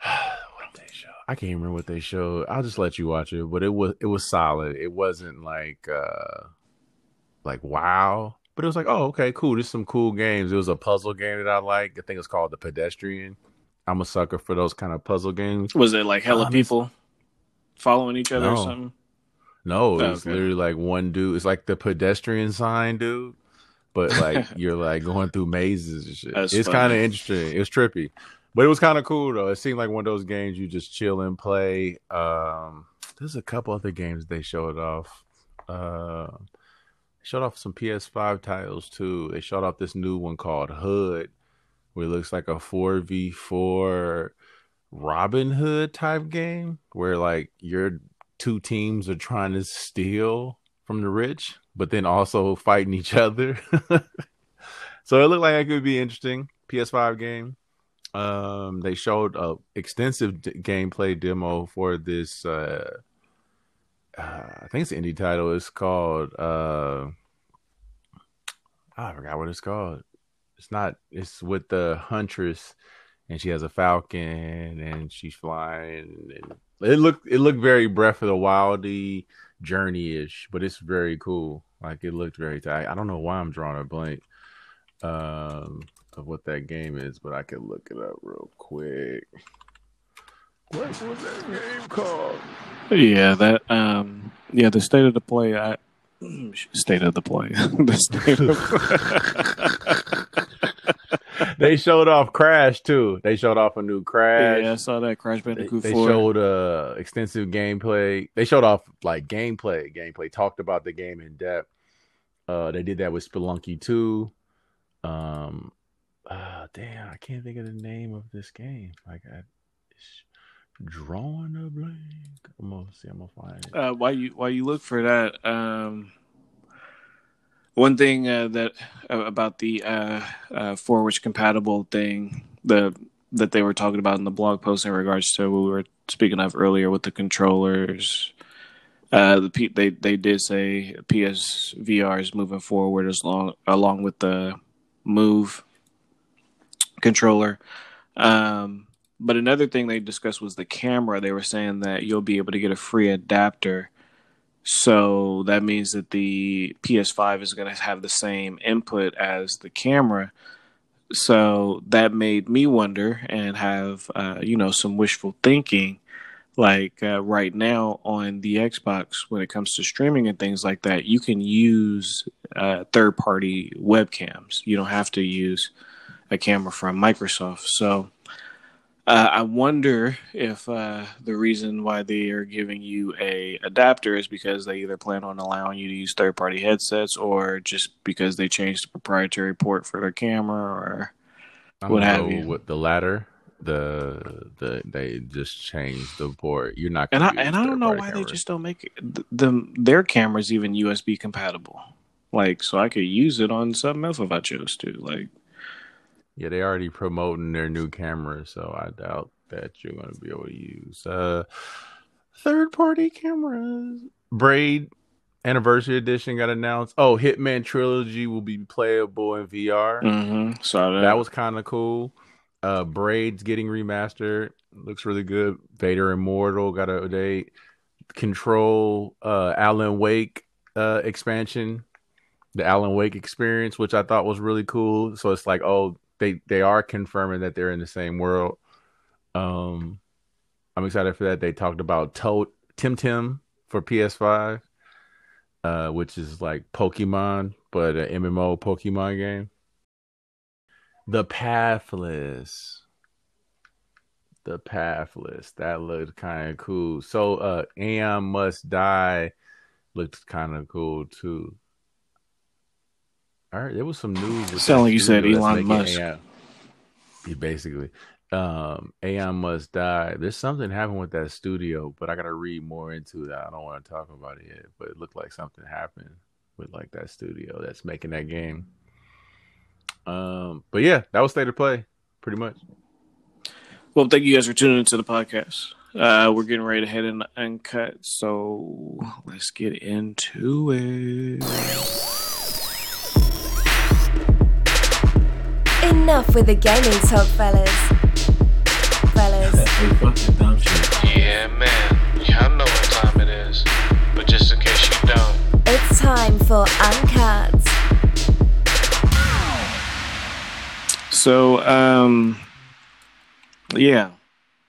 what they show? I can't remember what they showed. I'll just let you watch it, but it was it was solid. It wasn't like uh like wow, but it was like oh okay cool. There's some cool games. It was a puzzle game that I like. I think it's called The Pedestrian. I'm a sucker for those kind of puzzle games. Was it like hella Um, people following each other or something? No, Oh, it's okay. literally like one dude. It's like the pedestrian sign, dude. But like you're like going through mazes and shit. That's it's kind of interesting. It was trippy, but it was kind of cool though. It seemed like one of those games you just chill and play. Um, there's a couple other games they showed off. Uh, showed off some PS5 titles too. They showed off this new one called Hood, where it looks like a four v four Robin Hood type game, where like your two teams are trying to steal from the rich, but then also fighting each other. so it looked like it could be interesting. PS5 game. Um, they showed a extensive d- gameplay demo for this. Uh, uh, I think it's an indie title. It's called. Uh, I forgot what it's called. It's not. It's with the huntress, and she has a falcon, and she's flying. And it looked. It looked very Breath of the Wildy journey ish, but it's very cool. Like it looked very tight. I don't know why I'm drawing a blank um of what that game is, but I could look it up real quick. What was that game called? Yeah, that um yeah, the state of the play I state of the play. the state of they showed off Crash too. They showed off a new Crash. Yeah, I saw that Crash They, Bandicoot they 4. showed uh extensive gameplay. They showed off like gameplay, gameplay. Talked about the game in depth. Uh, they did that with Spelunky 2. Um, uh, damn, I can't think of the name of this game. Like, I, it's drawing a blank. I'm gonna see. I'm gonna find it. uh, while you while you look for that, um, one thing uh, that uh, about the uh, uh, forwards compatible thing the that they were talking about in the blog post in regards to what we were speaking of earlier with the controllers. Uh, the P- they they did say PSVR is moving forward as long along with the Move controller. Um, but another thing they discussed was the camera. They were saying that you'll be able to get a free adapter. So that means that the PS5 is going to have the same input as the camera. So that made me wonder and have, uh, you know, some wishful thinking. Like uh, right now on the Xbox, when it comes to streaming and things like that, you can use uh, third party webcams. You don't have to use a camera from Microsoft. So uh, I wonder if uh, the reason why they are giving you a adapter is because they either plan on allowing you to use third party headsets or just because they changed the proprietary port for their camera or I what have know you. What the latter? The the they just changed the port. You're not. and I and I don't know why they just don't make it, th- them their cameras even USB compatible. Like so I could use it on something else if I chose to. Like Yeah, they already promoting their new camera, so I doubt that you're going to be able to use uh third party cameras. Braid Anniversary Edition got announced. Oh, Hitman Trilogy will be playable in VR. mm-hmm, saw that. That was kind of cool. Uh Braid's getting remastered. Looks really good. Vader Immortal got a date. Control uh Alan Wake uh expansion. The Alan Wake experience, which I thought was really cool. So it's like, oh, they they are confirming that they're in the same world. Um I'm excited for that. They talked about Toad Temtem for PS5. uh, which is like Pokemon, but an MMO Pokemon game. The Pathless. The Pathless. That looked kind of cool. So, uh, Aeon Must Die looked kind of cool too. All right, there was some news. Sound like you said Elon Musk. Aeon- He basically. Um, Aeon Must Die. There's something happened with that studio, but I gotta read more into that. I don't want to talk about it yet, but it looked like something happened with like that studio that's making that game. Um, but yeah, that was state of play, pretty much. Well, thank you guys for tuning into the podcast. Uh, we're getting ready to head in uncut, so let's get into it. Enough with the gaming talk, fellas. Fellas. Yeah, man. Y'all know what time it is. But just in case you don't, It's time for Uncut. So, um, yeah.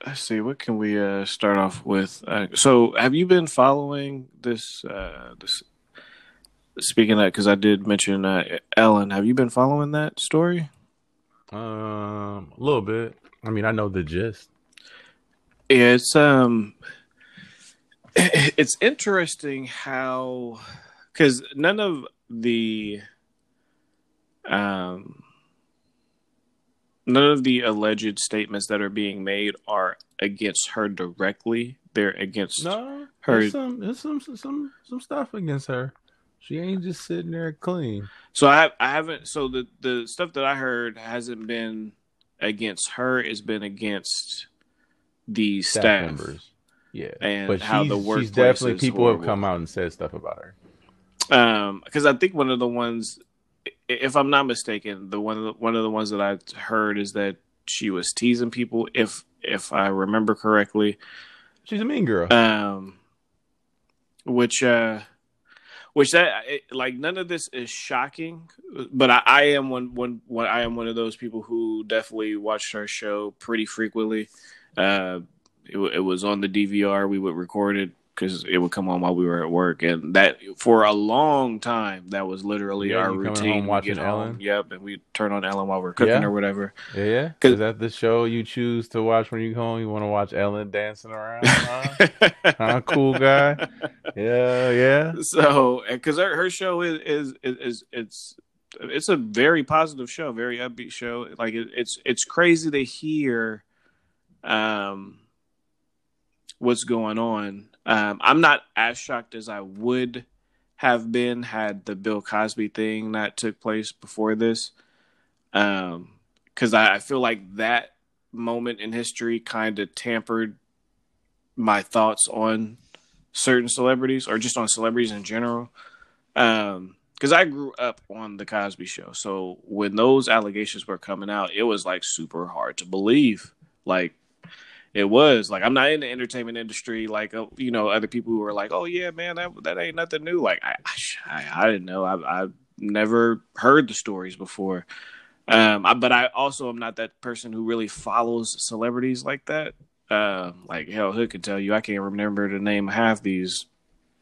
Let's see. What can we uh, start off with? Uh, so, have you been following this? Uh, this speaking of that, because I did mention uh, Ellen. Have you been following that story? Um, a little bit. I mean, I know the gist. Yeah, it's um, it's interesting how because none of the um none of the alleged statements that are being made are against her directly. They're against No, Her- there's some, there's some, some, some stuff against her. She ain't just sitting there clean. So I I haven't so the the stuff that I heard hasn't been against her. It's been against the Staff, staff. members. Yeah, and but how she's, the she's definitely is people have come out and said stuff about her. Um, because I think one of the ones, if I'm not mistaken, the one of the, one of the ones that I heard is that she was teasing people. If if I remember correctly, She's a mean girl. um, which uh, which that like none of this is shocking, but I, I am one one one I am one of those people who definitely watched our show pretty frequently. Uh, it, it was on the DVR. We would record it because it would come on while we were at work, and that for a long time that was literally Yeah, our routine. home get home, Ellen? Yep, and we turn on Ellen while we're cooking Yeah? or whatever. yeah, yeah. 'cause- Is that the show you choose to watch when you go home? You want to watch Ellen dancing around? Huh? huh? Cool guy. Yeah, yeah. So, because her, her show is, is is is it's it's a very positive show, very upbeat show. Like it, it's it's crazy to hear, um, what's going on. Um, I'm not as shocked as I would have been had the Bill Cosby thing not took place before this, um, because I, I feel like that moment in history kind of tampered my thoughts on certain celebrities or just on celebrities in general. Um, because I grew up on the Cosby Show, so when those allegations were coming out, it was like super hard to believe. Like it was like I'm not in the entertainment industry, like uh, you know other people who were like, "Oh yeah, man, that that ain't nothing new." Like I I, I didn't know. I I've never heard the stories before. Um, I, but I also am not that person who really follows celebrities like that. Uh, like hell, Hood could tell you I can't remember the name of half these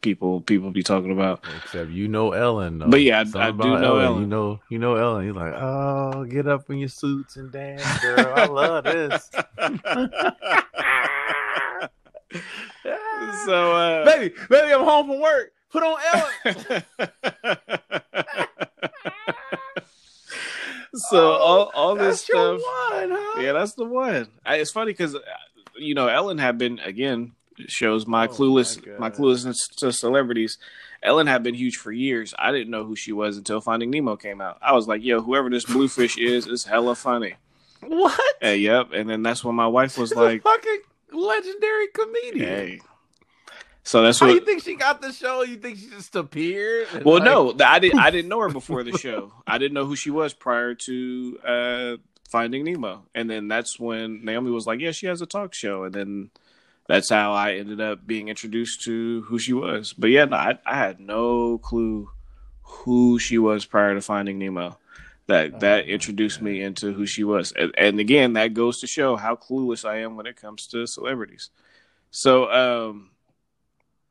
people people be talking about. Except you know Ellen. Though. But yeah, I- Something I do about know Ellen. You know, you know Ellen. You're like, oh, get up in your suits and dance, girl. I love this. so, uh, baby, baby, I'm home from work. Put on Ellen. so all all this stuff. one, huh? Yeah, that's the one. I, it's funny because you know Ellen had been again shows my Oh, clueless my my, cluelessness to celebrities. Ellen had been huge for years. I didn't know who she was until Finding Nemo came out. I was like, "Yo, whoever this bluefish is is hella funny." What? Uh, yep. And then that's when my wife was like, fucking legendary comedian. "Hey." So that's How what. you think she got the show? You think she just appeared? Well, like- no, I didn't. I didn't know her before the show. I didn't know who she was prior to uh, Finding Nemo, and then that's when Naomi was like, "Yeah, she has a talk show," and then that's how I ended up being introduced to who she was. But yeah, no, I, I had no clue who she was prior to Finding Nemo. That Oh, that introduced me into who she was, and, and again, that goes to show how clueless I am when it comes to celebrities. So, um,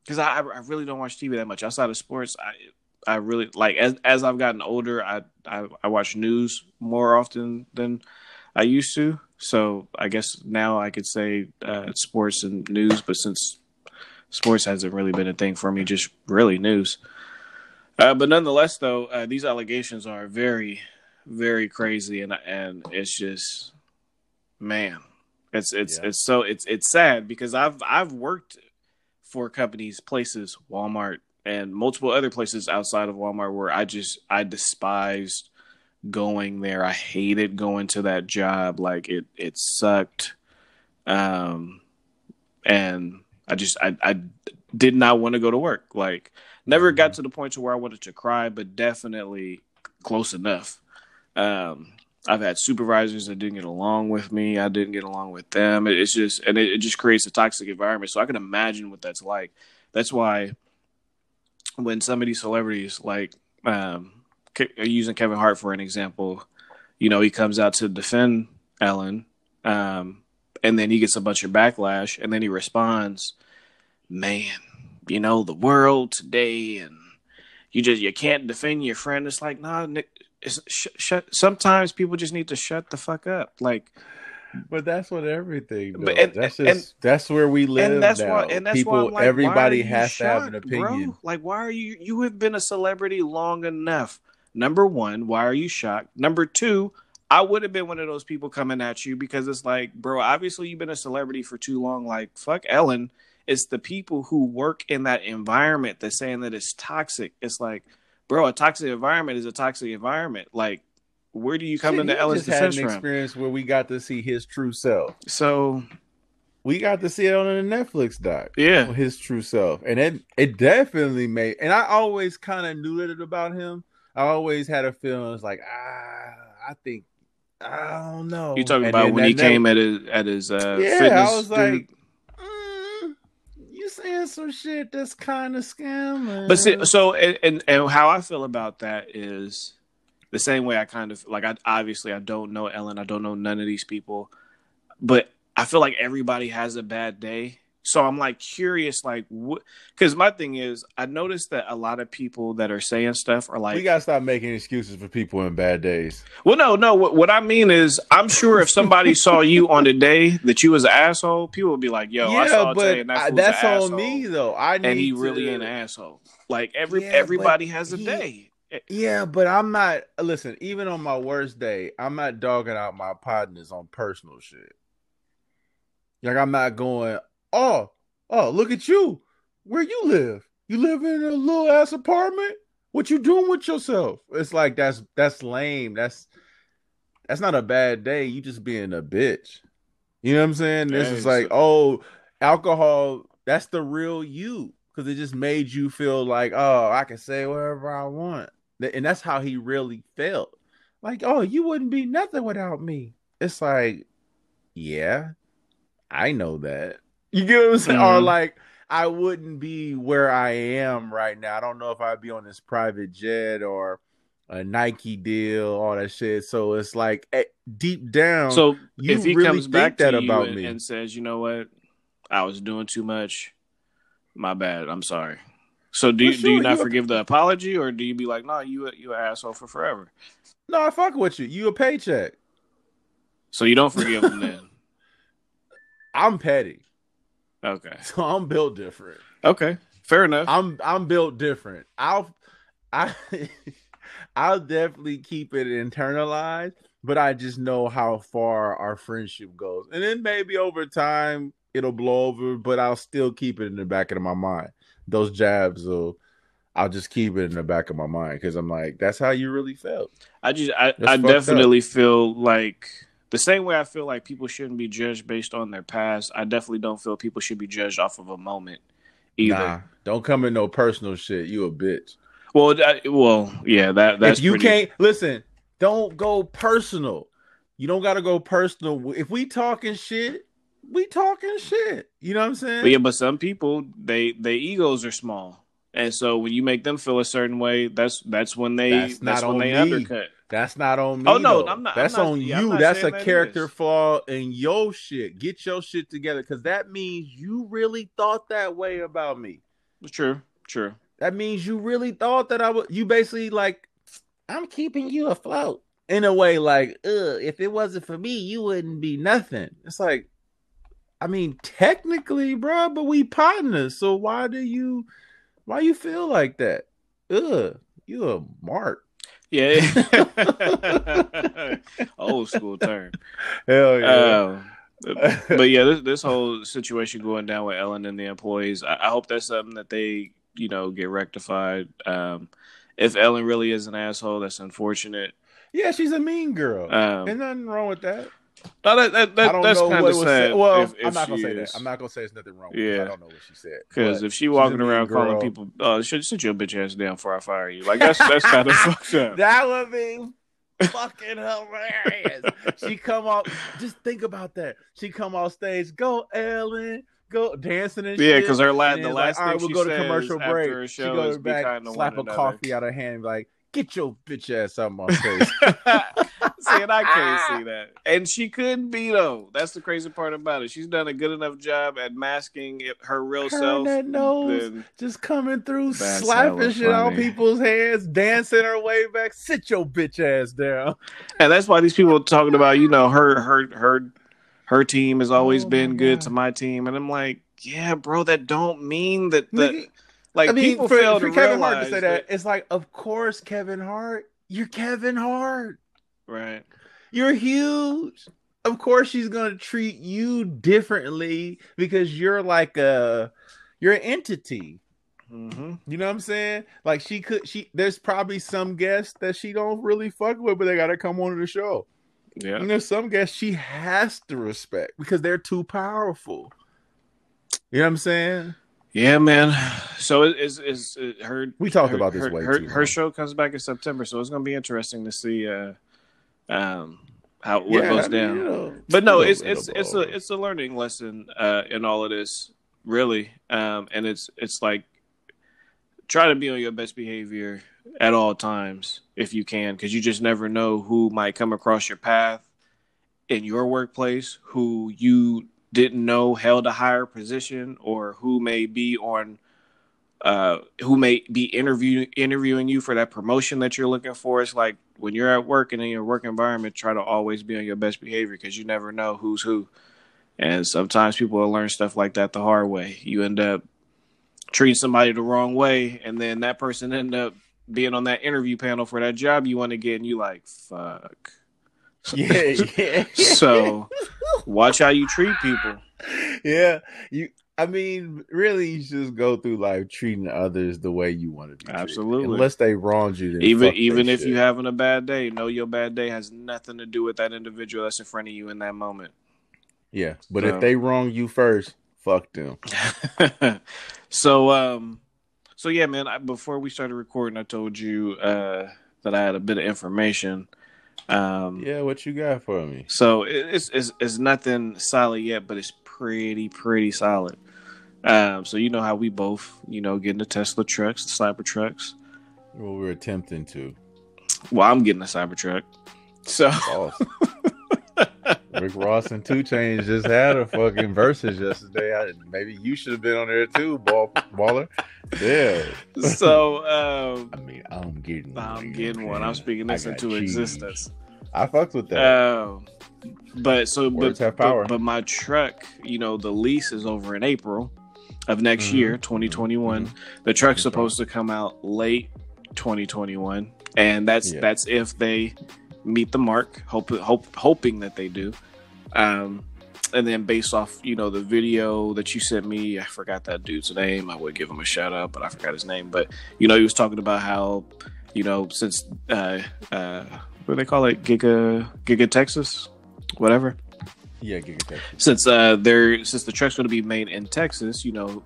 because I I really don't watch TV that much outside of sports. I I really like as as I've gotten older, I I, I watch news more often than I used to. So I guess now I could say uh, sports and news, but since sports hasn't really been a thing for me, just really news. Uh, but nonetheless, though, uh, these allegations are very, very crazy, and and it's just, man, it's it's Yeah. it's so it's it's sad because I've I've worked for companies, places, Walmart, and multiple other places outside of Walmart where I just I despised going there. I hated going to that job. Like it it sucked. Um and I just I I did not want to go to work. Like never got to the point to where I wanted to cry, but definitely close enough. Um I've had supervisors that didn't get along with me. I didn't get along with them. It's just and it, it just creates a toxic environment. So I can imagine what that's like. That's why when some of these celebrities like um using Kevin Hart for an example, you know, he comes out to defend Ellen, um, and then he gets a bunch of backlash, and then he responds, "Man, you know, the world today, and you just you can't defend your friend." It's like, nah, Nick. It's, sh- shut. Sometimes people just need to shut the fuck up. Like, But that's what everything. But- and- that's and- just that's where we live and that's now. why, and that's People, why like, everybody why has to have an opinion. Bro? Like, why are you? You have been a celebrity long enough. Number one, why are you shocked? Number two, I would have been one of those people coming at you because it's like, bro, obviously you've been a celebrity for too long. Like, fuck Ellen. It's the people who work in that environment that's saying that it's toxic. It's like, bro, a toxic environment is a toxic environment. Like, where do you come Shit, into he Ellen's just had an experience where we got to see his true self. So, We got to see it on the Netflix doc. yeah. his true self, and it it definitely made. And I always kind of knew it about him. I always had a feeling it's like ah, I think I don't know. You talking And about when he that came at his at his uh Yeah, I was dude? like, you saying some shit that's kind of scamming. But see, so and, and and how I feel about that is the same way I kind of like. I obviously I don't know Ellen. I don't know none of these people, but I feel like everybody has a bad day. So I'm like curious, like what? Because my thing is, I noticed that a lot of people that are saying stuff are like, we gotta stop making excuses for people in bad days. well, no, no. What, what I mean is, I'm sure if somebody saw you on the day that you was an asshole, people would be like, "Yo, I saw Tay and that I- that's an on asshole, me though. I need and he to- really ain't an asshole." Like every Yeah, everybody has a he- day. Eh, yeah, but I'm not. Listen, even on my worst day, I'm not dogging out my partners on personal shit. Like I'm not going. Oh, oh, look at you. Where you live? You live in a little ass apartment. What you doing with yourself? It's like that's that's lame. That's that's not a bad day. You just being a bitch. You know what I'm saying? This is like, oh, alcohol. That's the real you because it just made you feel like, oh, I can say whatever I want. And that's how he really felt. Like, oh, you wouldn't be nothing without me. It's like, yeah, I know that. You get what I'm saying? Or Mhm. like, I wouldn't be where I am right now. I don't know if I'd be on this private jet or a Nike deal, all that shit. So it's like, eh, deep down, So you if he really comes back that about and, me. and says, "You know what? I was doing too much. My bad. I'm sorry." So do you, do you not you- forgive the apology, or do you be like, "No, you a- you an asshole for forever"? no, I fuck with you. You a paycheck. So you don't forgive him then? I'm petty, Okay, so I'm built different. okay, fair enough. I'm I'm built different. I'll I I'll definitely keep it internalized, but I just know how far our friendship goes. And then maybe over time it'll blow over, but I'll still keep it in the back of my mind. Those jabs will I'll just keep it in the back of my mind because I'm like, that's how you really felt. I just I, That's I definitely feel like the same way I feel like people shouldn't be judged based on their past. I definitely don't feel people should be judged off of a moment either. Nah, don't come in no personal shit. You a bitch. Well, I, well, yeah, that that's if you pretty- can't listen, don't go personal. You don't gotta go personal. If we talking shit, we talking shit. You know what I'm saying? But yeah, but some people they their egos are small, and so when you make them feel a certain way, that's that's when they That's that's, not when they me. undercut. That's not on me. Oh, no, though. I'm not- I'm That's not- on yeah, you. That's a that character is. flaw in your shit. Get your shit together because that means you really thought that way about me. True, true. That means you really thought that I would. You basically like, I'm keeping you afloat in a way. Like, Ugh, if it wasn't for me, you wouldn't be nothing. It's like, I mean, technically, bro, but we partners. So why do you, why you feel like that? Ugh, you a mark. Yeah, old school term. Hell yeah. Um, but yeah, this, this whole situation going down with Ellen and the employees, I, I hope that's something that they, you know, get rectified. Um, if Ellen really is an asshole, that's unfortunate. yeah, she's a mean girl. Um, nothing wrong with that. No, that, that, I don't that's kind what of was sad. said. Well, if, if I'm not gonna say is. that. I'm not gonna say there's nothing wrong. Yeah. I don't know what she said. Because if she walking around calling people, uh, "Oh, should sit your bitch ass down before I fire you," like that's that's kind of fucked up. That would be fucking hilarious. she come off. Just think about that. She come off stage. Go, Ellen. Go dancing and shit. Yeah, because her la- And the last like, all right, thing we'll she go to commercial break. She goes back, slap a another. coffee out of her hand, like get your bitch ass out my face. see, and I can't see that. And she couldn't be though. That's the crazy part about it. She's done a good enough job at masking it, her real her self. that nose then- just coming through, slapping shit funny. people's hands, dancing her way back. Sit your bitch ass down. and that's why these people talking about, you know, her her her her team has always Oh, been good God. to my team, and I'm like, yeah, bro, that don't mean that that Nigga, like I mean, people for, fail for to Kevin Hart to say that, it's like, of course, Kevin Hart, you're Kevin Hart. right. You're huge. Of course, she's gonna treat you differently because you're like a you're an entity. hmm You know what I'm saying? Like she could she there's probably some guests that she don't really fuck with, but they gotta come on to the show. Yeah. And there's some guests she has to respect because they're too powerful. You know what I'm saying? Yeah, man. So it is is her. We talked her, about this her, way her, too her show comes back in September, so it's going to be interesting to see uh, um, how what Yeah, goes I mean, down. you know, but no, a it's it's it's a it's a learning lesson uh, in all of this, really. Um, and it's it's like try to be on your best behavior at all times if you can, because you just never know who might come across your path in your workplace, who you didn't know held a higher position, or who may be on. Uh, who may be interviewing interviewing you for that promotion that you're looking for? It's like when you're at work and in your work environment, try to always be on your best behavior because you never know who's who. And sometimes people will learn stuff like that the hard way. You end up treating somebody the wrong way, and then that person end up being on that interview panel for that job you want to get, and you like, fuck. Yeah, yeah. So watch how you treat people. yeah, you. I mean, really, you just go through life treating others the way you want to be. treated. Absolutely. Unless they wronged you, then Even even if shit. you having a bad day, know your bad day has nothing to do with that individual that's in front of you in that moment. yeah. But So- if they wrong you first, fuck them. so um so yeah man I, before we started recording i told you uh that i had a bit of information um Yeah, what you got for me? so it, it's, it's it's nothing solid yet but it's pretty pretty solid um so you know how we both you know getting the tesla trucks the cyber trucks Well, we're attempting to. well i'm getting a cyber truck so Boss. Rick Ross and 2 Chainz just had a fucking Verzuz yesterday. I, maybe you should have been on there too, ball, baller. Yeah. so um I mean, I'm getting. i'm one, getting one i'm speaking this into cheese. existence I fucked with that. Uh, but so Words but, but but my truck, you know, the lease is over in April of next Mhm. year, 2021. The truck's supposed to come out late 2021, and that's Yeah. that's if they meet the mark. Hope hope hoping that they do. Um, and then based off you know the video that you sent me, I forgot that dude's name. I would give him a shout out, but I forgot his name. But you know, he was talking about how you know since uh uh what do they call it Giga Giga Texas, whatever yeah, Giga Texas. since uh there since the truck's going to be made in Texas, you know,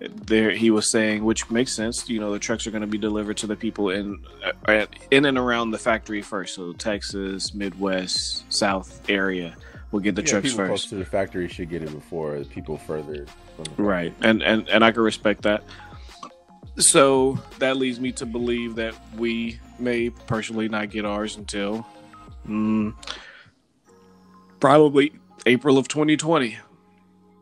there he was saying, which makes sense. You know, the trucks are going to be delivered to the people in uh, in and around the factory first. So Texas, Midwest, South area will get the yeah, trucks people close first, to the factory should get it before people further. Right? And and and I can respect that. So that leads me to believe that we may personally not get ours until mm, probably April of 2020.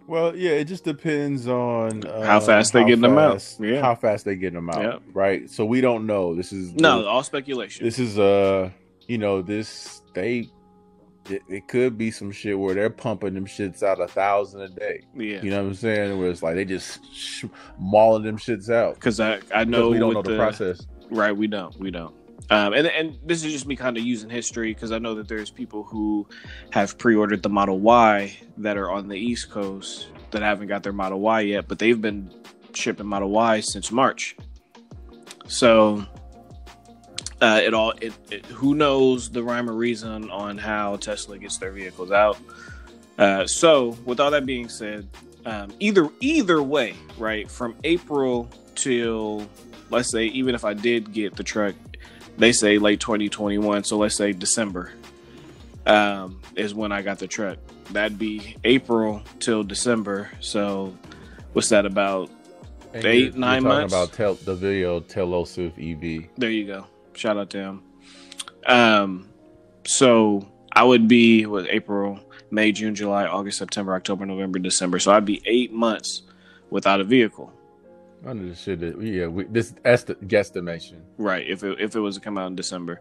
Well, yeah, it just depends on uh, How fast they getting them out. fast- Yeah. How fast they getting them out, Yep. right? So we don't know. This is No, all speculation. This is uh, you know, this they. It, it could be some shit where they're pumping them shits out a thousand a day. yeah, You know what I'm saying? Where it's like they just sh- mauling them shits out. because I I know we don't know the, process. Right, we don't. We don't. Um, and and this is just me kind of using history because I know that there's people who have pre-ordered the Model Y that are on the East Coast that haven't got their Model Y yet, but they've been shipping Model Y since March. So uh, it all it, it who knows the rhyme or reason on how Tesla gets their vehicles out. Uh, so with all that being said, um, either either way, right from April till let's say even if I did get the truck, they say late 2021. So let's say December um, is when I got the truck. That'd be April till December. So what's that about? And eight, you're- you're nine talking months? about tel- the video Tailosive EV. There you go. Shout out to him. Um, so I would be with April, May, June, July, August, September, October, November, December. So I'd be eight months without a vehicle. Under the shit that yeah, we, this the guesstimation. Right. If it, if it was to come out in December,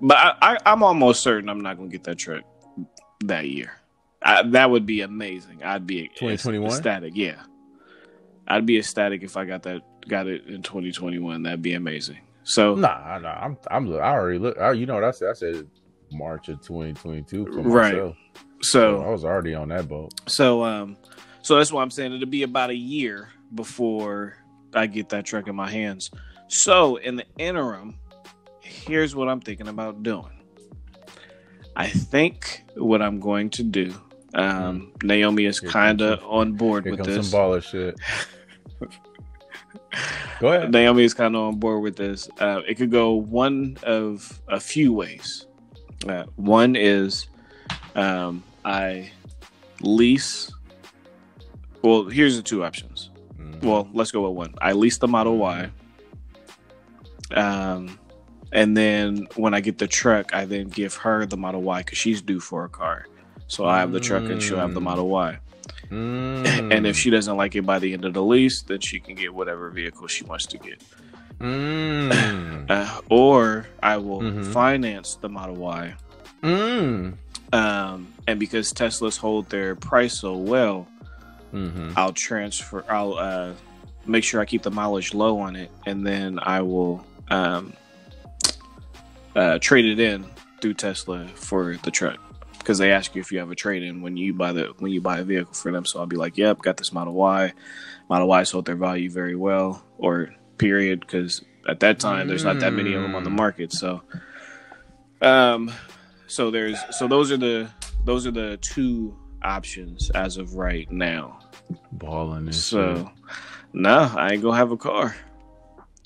but I, I I'm almost certain I'm not gonna get that truck that year. I, that would be amazing. I'd be 2021? ecstatic. Yeah, I'd be ecstatic if I got that got it in 2021. That'd be amazing. So Nah, nah, I'm I'm I already look. I, you know what I said? I said March of 2022 for Right. myself. so I was already on that boat. So um so that's why I'm saying it'll be about a year before I get that truck in my hands. So in the interim, here's what I'm thinking about doing. I think what I'm going to do. Um Naomi is. Kind of on board with this. some baller shit. Go ahead. Naomi is kind of on board with this. Uh, it could go one of a few ways. Uh, one is um, I lease. Well, here's the two options. Well, let's go with one. I lease the Model Y. Um, and then when I get the truck, I then give her the Model Y because she's due for a car. So I have the truck and she'll have the Mm. Model Y. Mm. And if she doesn't like it by the end of the lease, then she can get whatever vehicle she wants to get. Mm. Uh, or I will Mhm. finance the Model Y. Mm. Um, and because Teslas hold their price so well, Mhm. I'll transfer. I'll uh, make sure I keep the mileage low on it, and then I will um, uh, trade it in through Tesla for the truck because they ask you if you have a trade in when you buy the when you buy a vehicle for them. So I'll be like, "Yep, got this Model Y. Model Y sold their value very well." Or period, because at that time there's not that many of them on the Mm. market. So, um, so there's so those are the those are the two options as of right now. Balling So, shit. no, I ain't gonna have a car.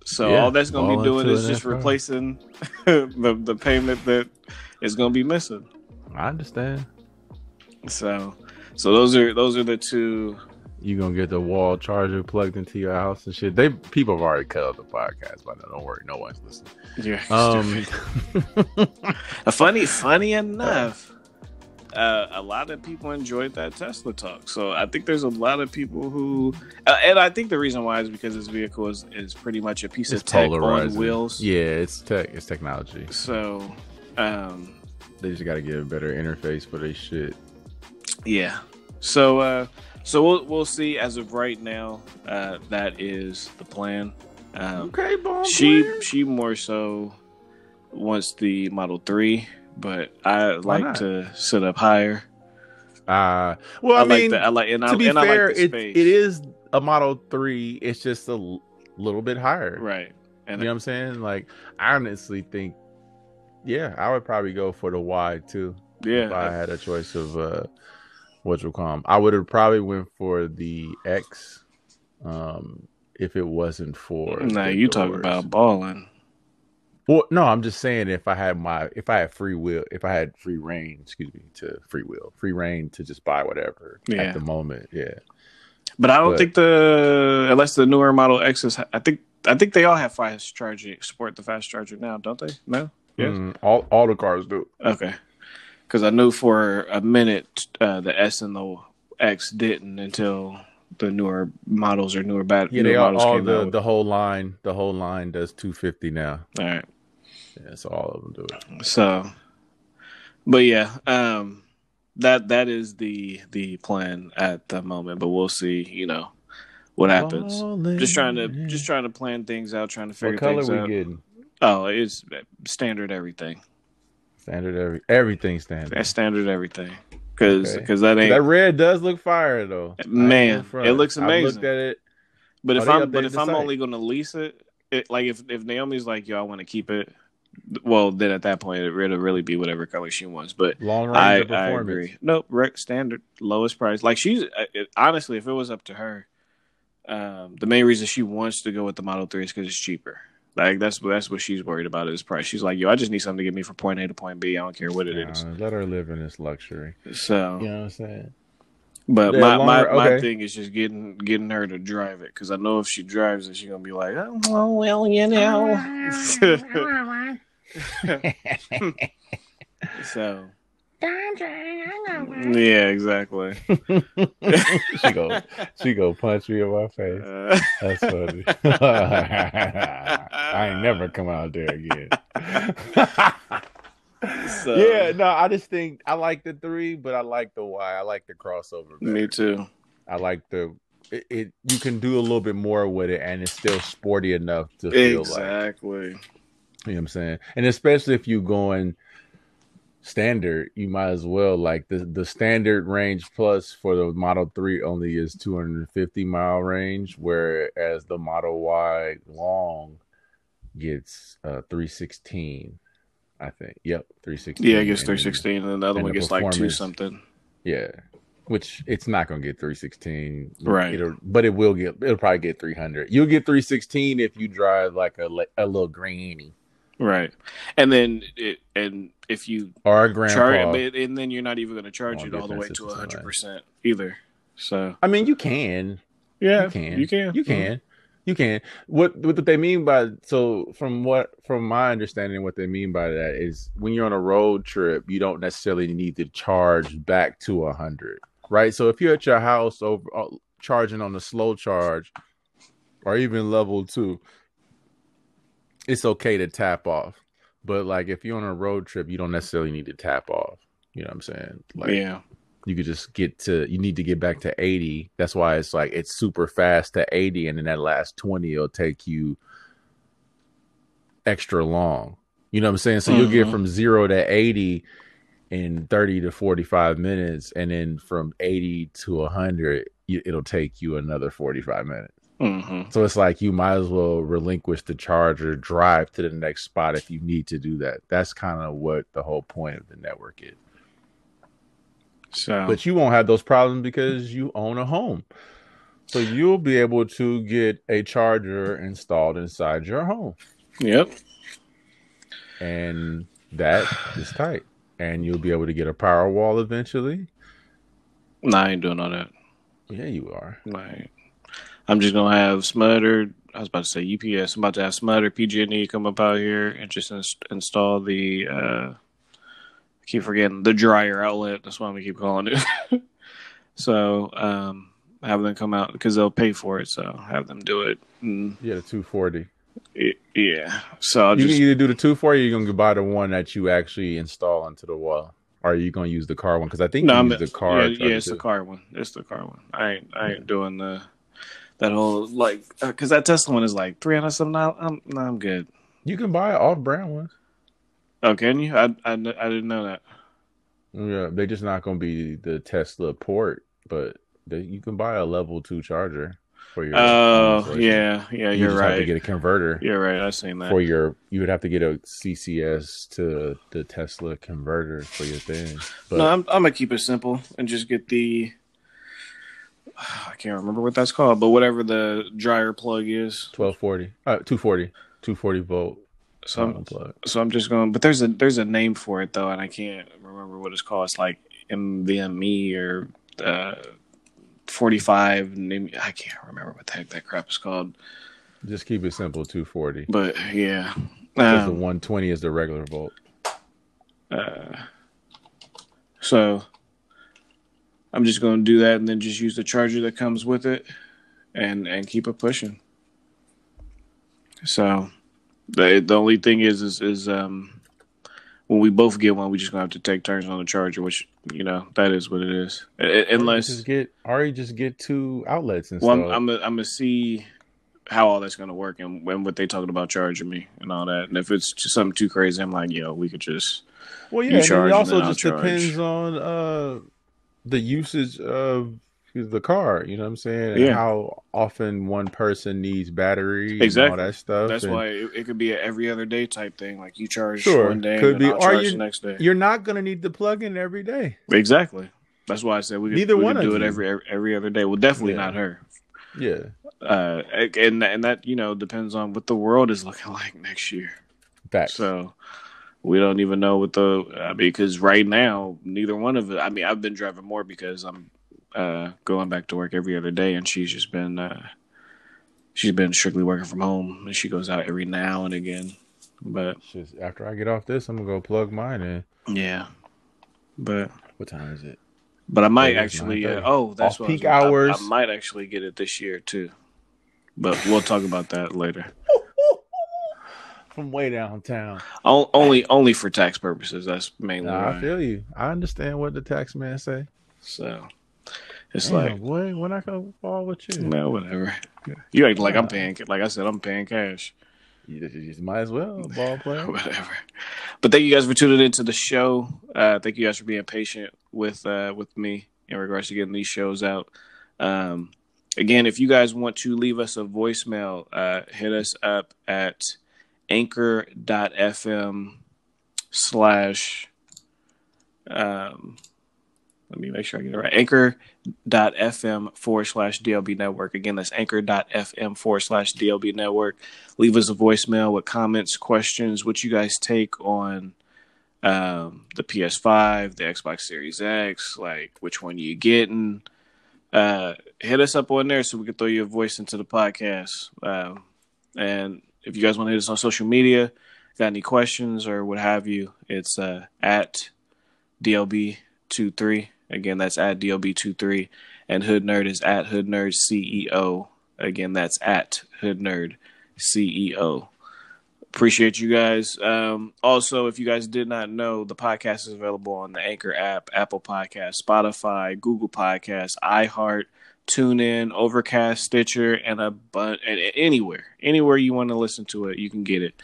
So Yeah, all that's gonna be doing is just replacing the the payment that is gonna be missing. I understand. So, so those are those are the two. You gonna get the wall charger plugged into your house and shit. They people have already cut out the podcast by now. Don't worry, no one's listening. Yeah. Um, funny, funny enough, uh, a lot of people enjoyed that Tesla talk. So I think there's a lot of people who, uh, and I think the reason why is because this vehicle is, is pretty much a piece it's of tech on wheels. Yeah, it's tech. It's technology. So, um, They just got to get a better interface for their shit. yeah. So, uh, so we'll we'll see. As of right now, uh, that is the plan. Um, Okay, bomb she player. she more so wants the Model Three, but I like to sit up higher. Uh, well, I, I, like mean, that. I like and I to be and fair, I like it, it is a Model Three. It's just a l- little bit higher. right. And You know what I'm saying? Like, I honestly think, yeah, I would probably go for the Y too. yeah, If I had a choice of uh, what you call them, I would have probably went for the X. Um, if it wasn't for Nah, the you talk about balling? Well, no, I'm just saying if I had my if I had free will, if I had free reign, excuse me, to free will, free reign to just buy whatever Yeah. at the moment. Yeah. But I don't But- think the unless the newer Model X's. I think I think they all have fast charging. Support the fast charger now, don't they? No. Yes. Mm, all all the cars do. Okay. Because I knew for a minute uh, the S and the X didn't until the newer models or newer bat. Yeah, newer they all, all the the whole line. The whole line does 250 now. All right. Yeah, so all of them do it. So, but yeah, um, that that is the the plan at the moment. But we'll see. You know what happens. Just trying to just trying to plan things out, trying to figure What color things we out. getting? Oh, it's standard everything. Standard every everything standard. That's standard everything. Because Okay. that ain't. That red does look fire though. Man, it looks amazing. I looked at it. But if Oh, I'm but if I'm site. only going to lease it, it, like if if Naomi's like, yo, I want to keep it. Well, then at that point, it would really be whatever color she wants. But Long range I, of I agree. Nope, rec standard, lowest price. Like she's uh, it, honestly, if it was up to her, um, the main reason she wants to go with the Model Three is because it's cheaper. Like that's that's what she's worried about is price. She's like, yo, I just need something to get me from point A to point B. I don't care what it is. Let her live in this luxury. So, You know what I'm saying? But Yeah, my, longer- my my okay. thing is just getting getting her to drive it because I know if she drives it, she's gonna be like, oh well, well you know. so yeah, exactly. she go she go punch me in my face. Uh, That's funny. I ain't never come out there again. So- yeah, no, I just think I like the three, but I like the Y. I like the crossover. better. Me too. I like the it, it. You can do a little bit more with it, and it's still sporty enough to feel like Exactly. you know what I'm saying. And especially if you're going standard, you might as well like the the standard range plus for the Model Three only is 250 mile range, whereas the Model Y long gets uh 316. I think. Yep, 316. Yeah, it gets 316, and then the other and one the gets like two something. Yeah. Which it's not gonna get 316, Right. It'll, but it will get. It'll probably get 300. You'll get 316 if you drive like a a little granny Right. And then it, and if you are a grandpa. charge it, and then you're not even going to charge it all the way to is 100% either. So, I mean, you can. yeah, you can. You can. You can. Mm-hmm. You can. What what they mean by so from what from my understanding, what they mean by that is when you're on a road trip, you don't necessarily need to charge back to a hundred, right? So if you're at your house over uh, charging on the slow charge, or even level two, it's okay to tap off. But like if you're on a road trip, you don't necessarily need to tap off. You know what I'm saying? Like yeah. You could just get to you need to get back to 80 that's why it's like it's super fast to 80 and then that last 20 will take you extra long. You know what i'm saying? So you'll get Mhm. from 0 to 80 in 30 to 45 minutes and then from 80 to 100 you, it'll take you another 45 minutes. Hmm so it's like you might as well relinquish the charger drive to the next spot if you need to do that. That's kind of what the whole point of the network is So, but you won't have those problems because you own a home. So you'll be able to get a charger installed inside your home. yep. And that is tight. And you'll be able to get a Powerwall eventually. No, I ain't doing all that. Yeah, you are. Like, I'm just gonna have Smudder. I was about to say UPS. I'm about to have Smudder PG&E come up out here and just ins- install the. uh I keep forgetting the dryer outlet. That's why we keep calling it. so um have them come out because they'll pay for it. So have them do it. And, Yeah, the 240. it- yeah. So I'll You just can either do the 240 or you're going to buy the one that you actually install onto the wall. Or are you going to use the car one? Because I think no, you I'm, use the car. Yeah, yeah, it's the car one. It's the car one. I ain't I ain't doing the that whole like because that Tesla one is like three hundred something. I'm no, I'm good. You can buy off brand ones. Oh, can you? I, I, I didn't know that. Yeah, they're just not going to be the Tesla port, but they, you can buy a level two charger for your. Oh, yeah, yeah, you you're just have to get a converter You're right. I seen that. for your. You would have to get a CCS to the Tesla converter for your thing. But no, I'm, I'm gonna keep it simple and just get the. I can't remember what that's called, but whatever the dryer plug is. twelve forty, uh, two forty, two forty volt. So I'm, so I'm just going. But there's a there's a name for it though, and I can't remember what it's called. It's like MVME or uh, 45. name- I can't remember what the heck that crap is called. Just keep it simple, two forty. But yeah, Because the Um, one twenty is the regular volt. Uh, so I'm just going to do that and then just use the charger that comes with it, and and keep it pushing. So, the the only thing is is is um when we both get one, we just gonna have to take turns on the charger, which you know that is what it is. Uh, Unless just get or you just get two outlets and well, stuff. I'm I'm gonna see how all that's gonna work and when what they talking about charging me and all that. And if it's just something too crazy, I'm like, yo, we could just well, you yeah, and charge it also just charge. depends on uh the usage of the car. You know what I'm saying? And Yeah. how often one person needs battery and Exactly. all that stuff. That's and why it, it could be a every other day type thing. Like you charge Sure, one day, could and be. I'll Or you- the next day. you're not gonna need the plug in every day. Exactly. That's why I said we could, Neither we one could of do it every every- every other day. Well, definitely Yeah. not her. Yeah. Uh, and and that you know depends on what the world is looking like next year. Facts. So we don't even know what the I mean because right now neither one of it. I mean I've been driving more because I'm uh, going back to work every other day, and she's just been uh, she's been strictly working from home, and she goes out every now and again. But Just after I get off this, I'm gonna go plug mine in. yeah, but What time is it? but I might actually. Uh, oh, that's Off I peak I- hours. I, might actually get it this year too. But we'll talk about that later. From way downtown. O- only only for tax purposes. That's mainly Nah, I feel you. I understand what the tax man say. So it's Damn, like boy, when I go fall with you, no, whatever. You act like I'm paying. Like I said, I'm paying cash. you, you might as well ball player. whatever. But thank you guys for tuning into the show. Uh, thank you guys for being patient with uh, with me in regards to getting these shows out. Um, again, if you guys want to leave us a voicemail, uh, hit us up at anchor.fm slash um let me make sure I get it right. Anchor.fm forward slash DLB network. Again, that's anchor.fm forward slash DLB network. Leave us a voicemail with comments, questions, what you guys take on um, the PS5, the Xbox Series X, like which one you getting. Uh, hit us up on there so we can throw your voice into the podcast. Um, and if you guys want to hit us on social media, got any questions or what have you, it's uh, at DLB23. Again, that's at DLB23. And Hood Nerd is at Hood Nerd CEO. Again, that's at Hood Nerd CEO. Appreciate you guys. Um, also, if you guys did not know, the podcast is available on the Anchor app, Apple Podcast, Spotify, Google Podcast, iHeart, TuneIn, Overcast, Stitcher, and a bunch. And anywhere, anywhere you want to listen to it, you can get it.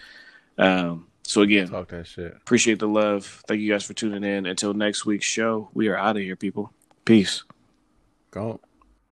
Um, so again, Talk that shit. appreciate the love. Thank you guys for tuning in. Until next week's show, we are out of here, people. Peace. Go.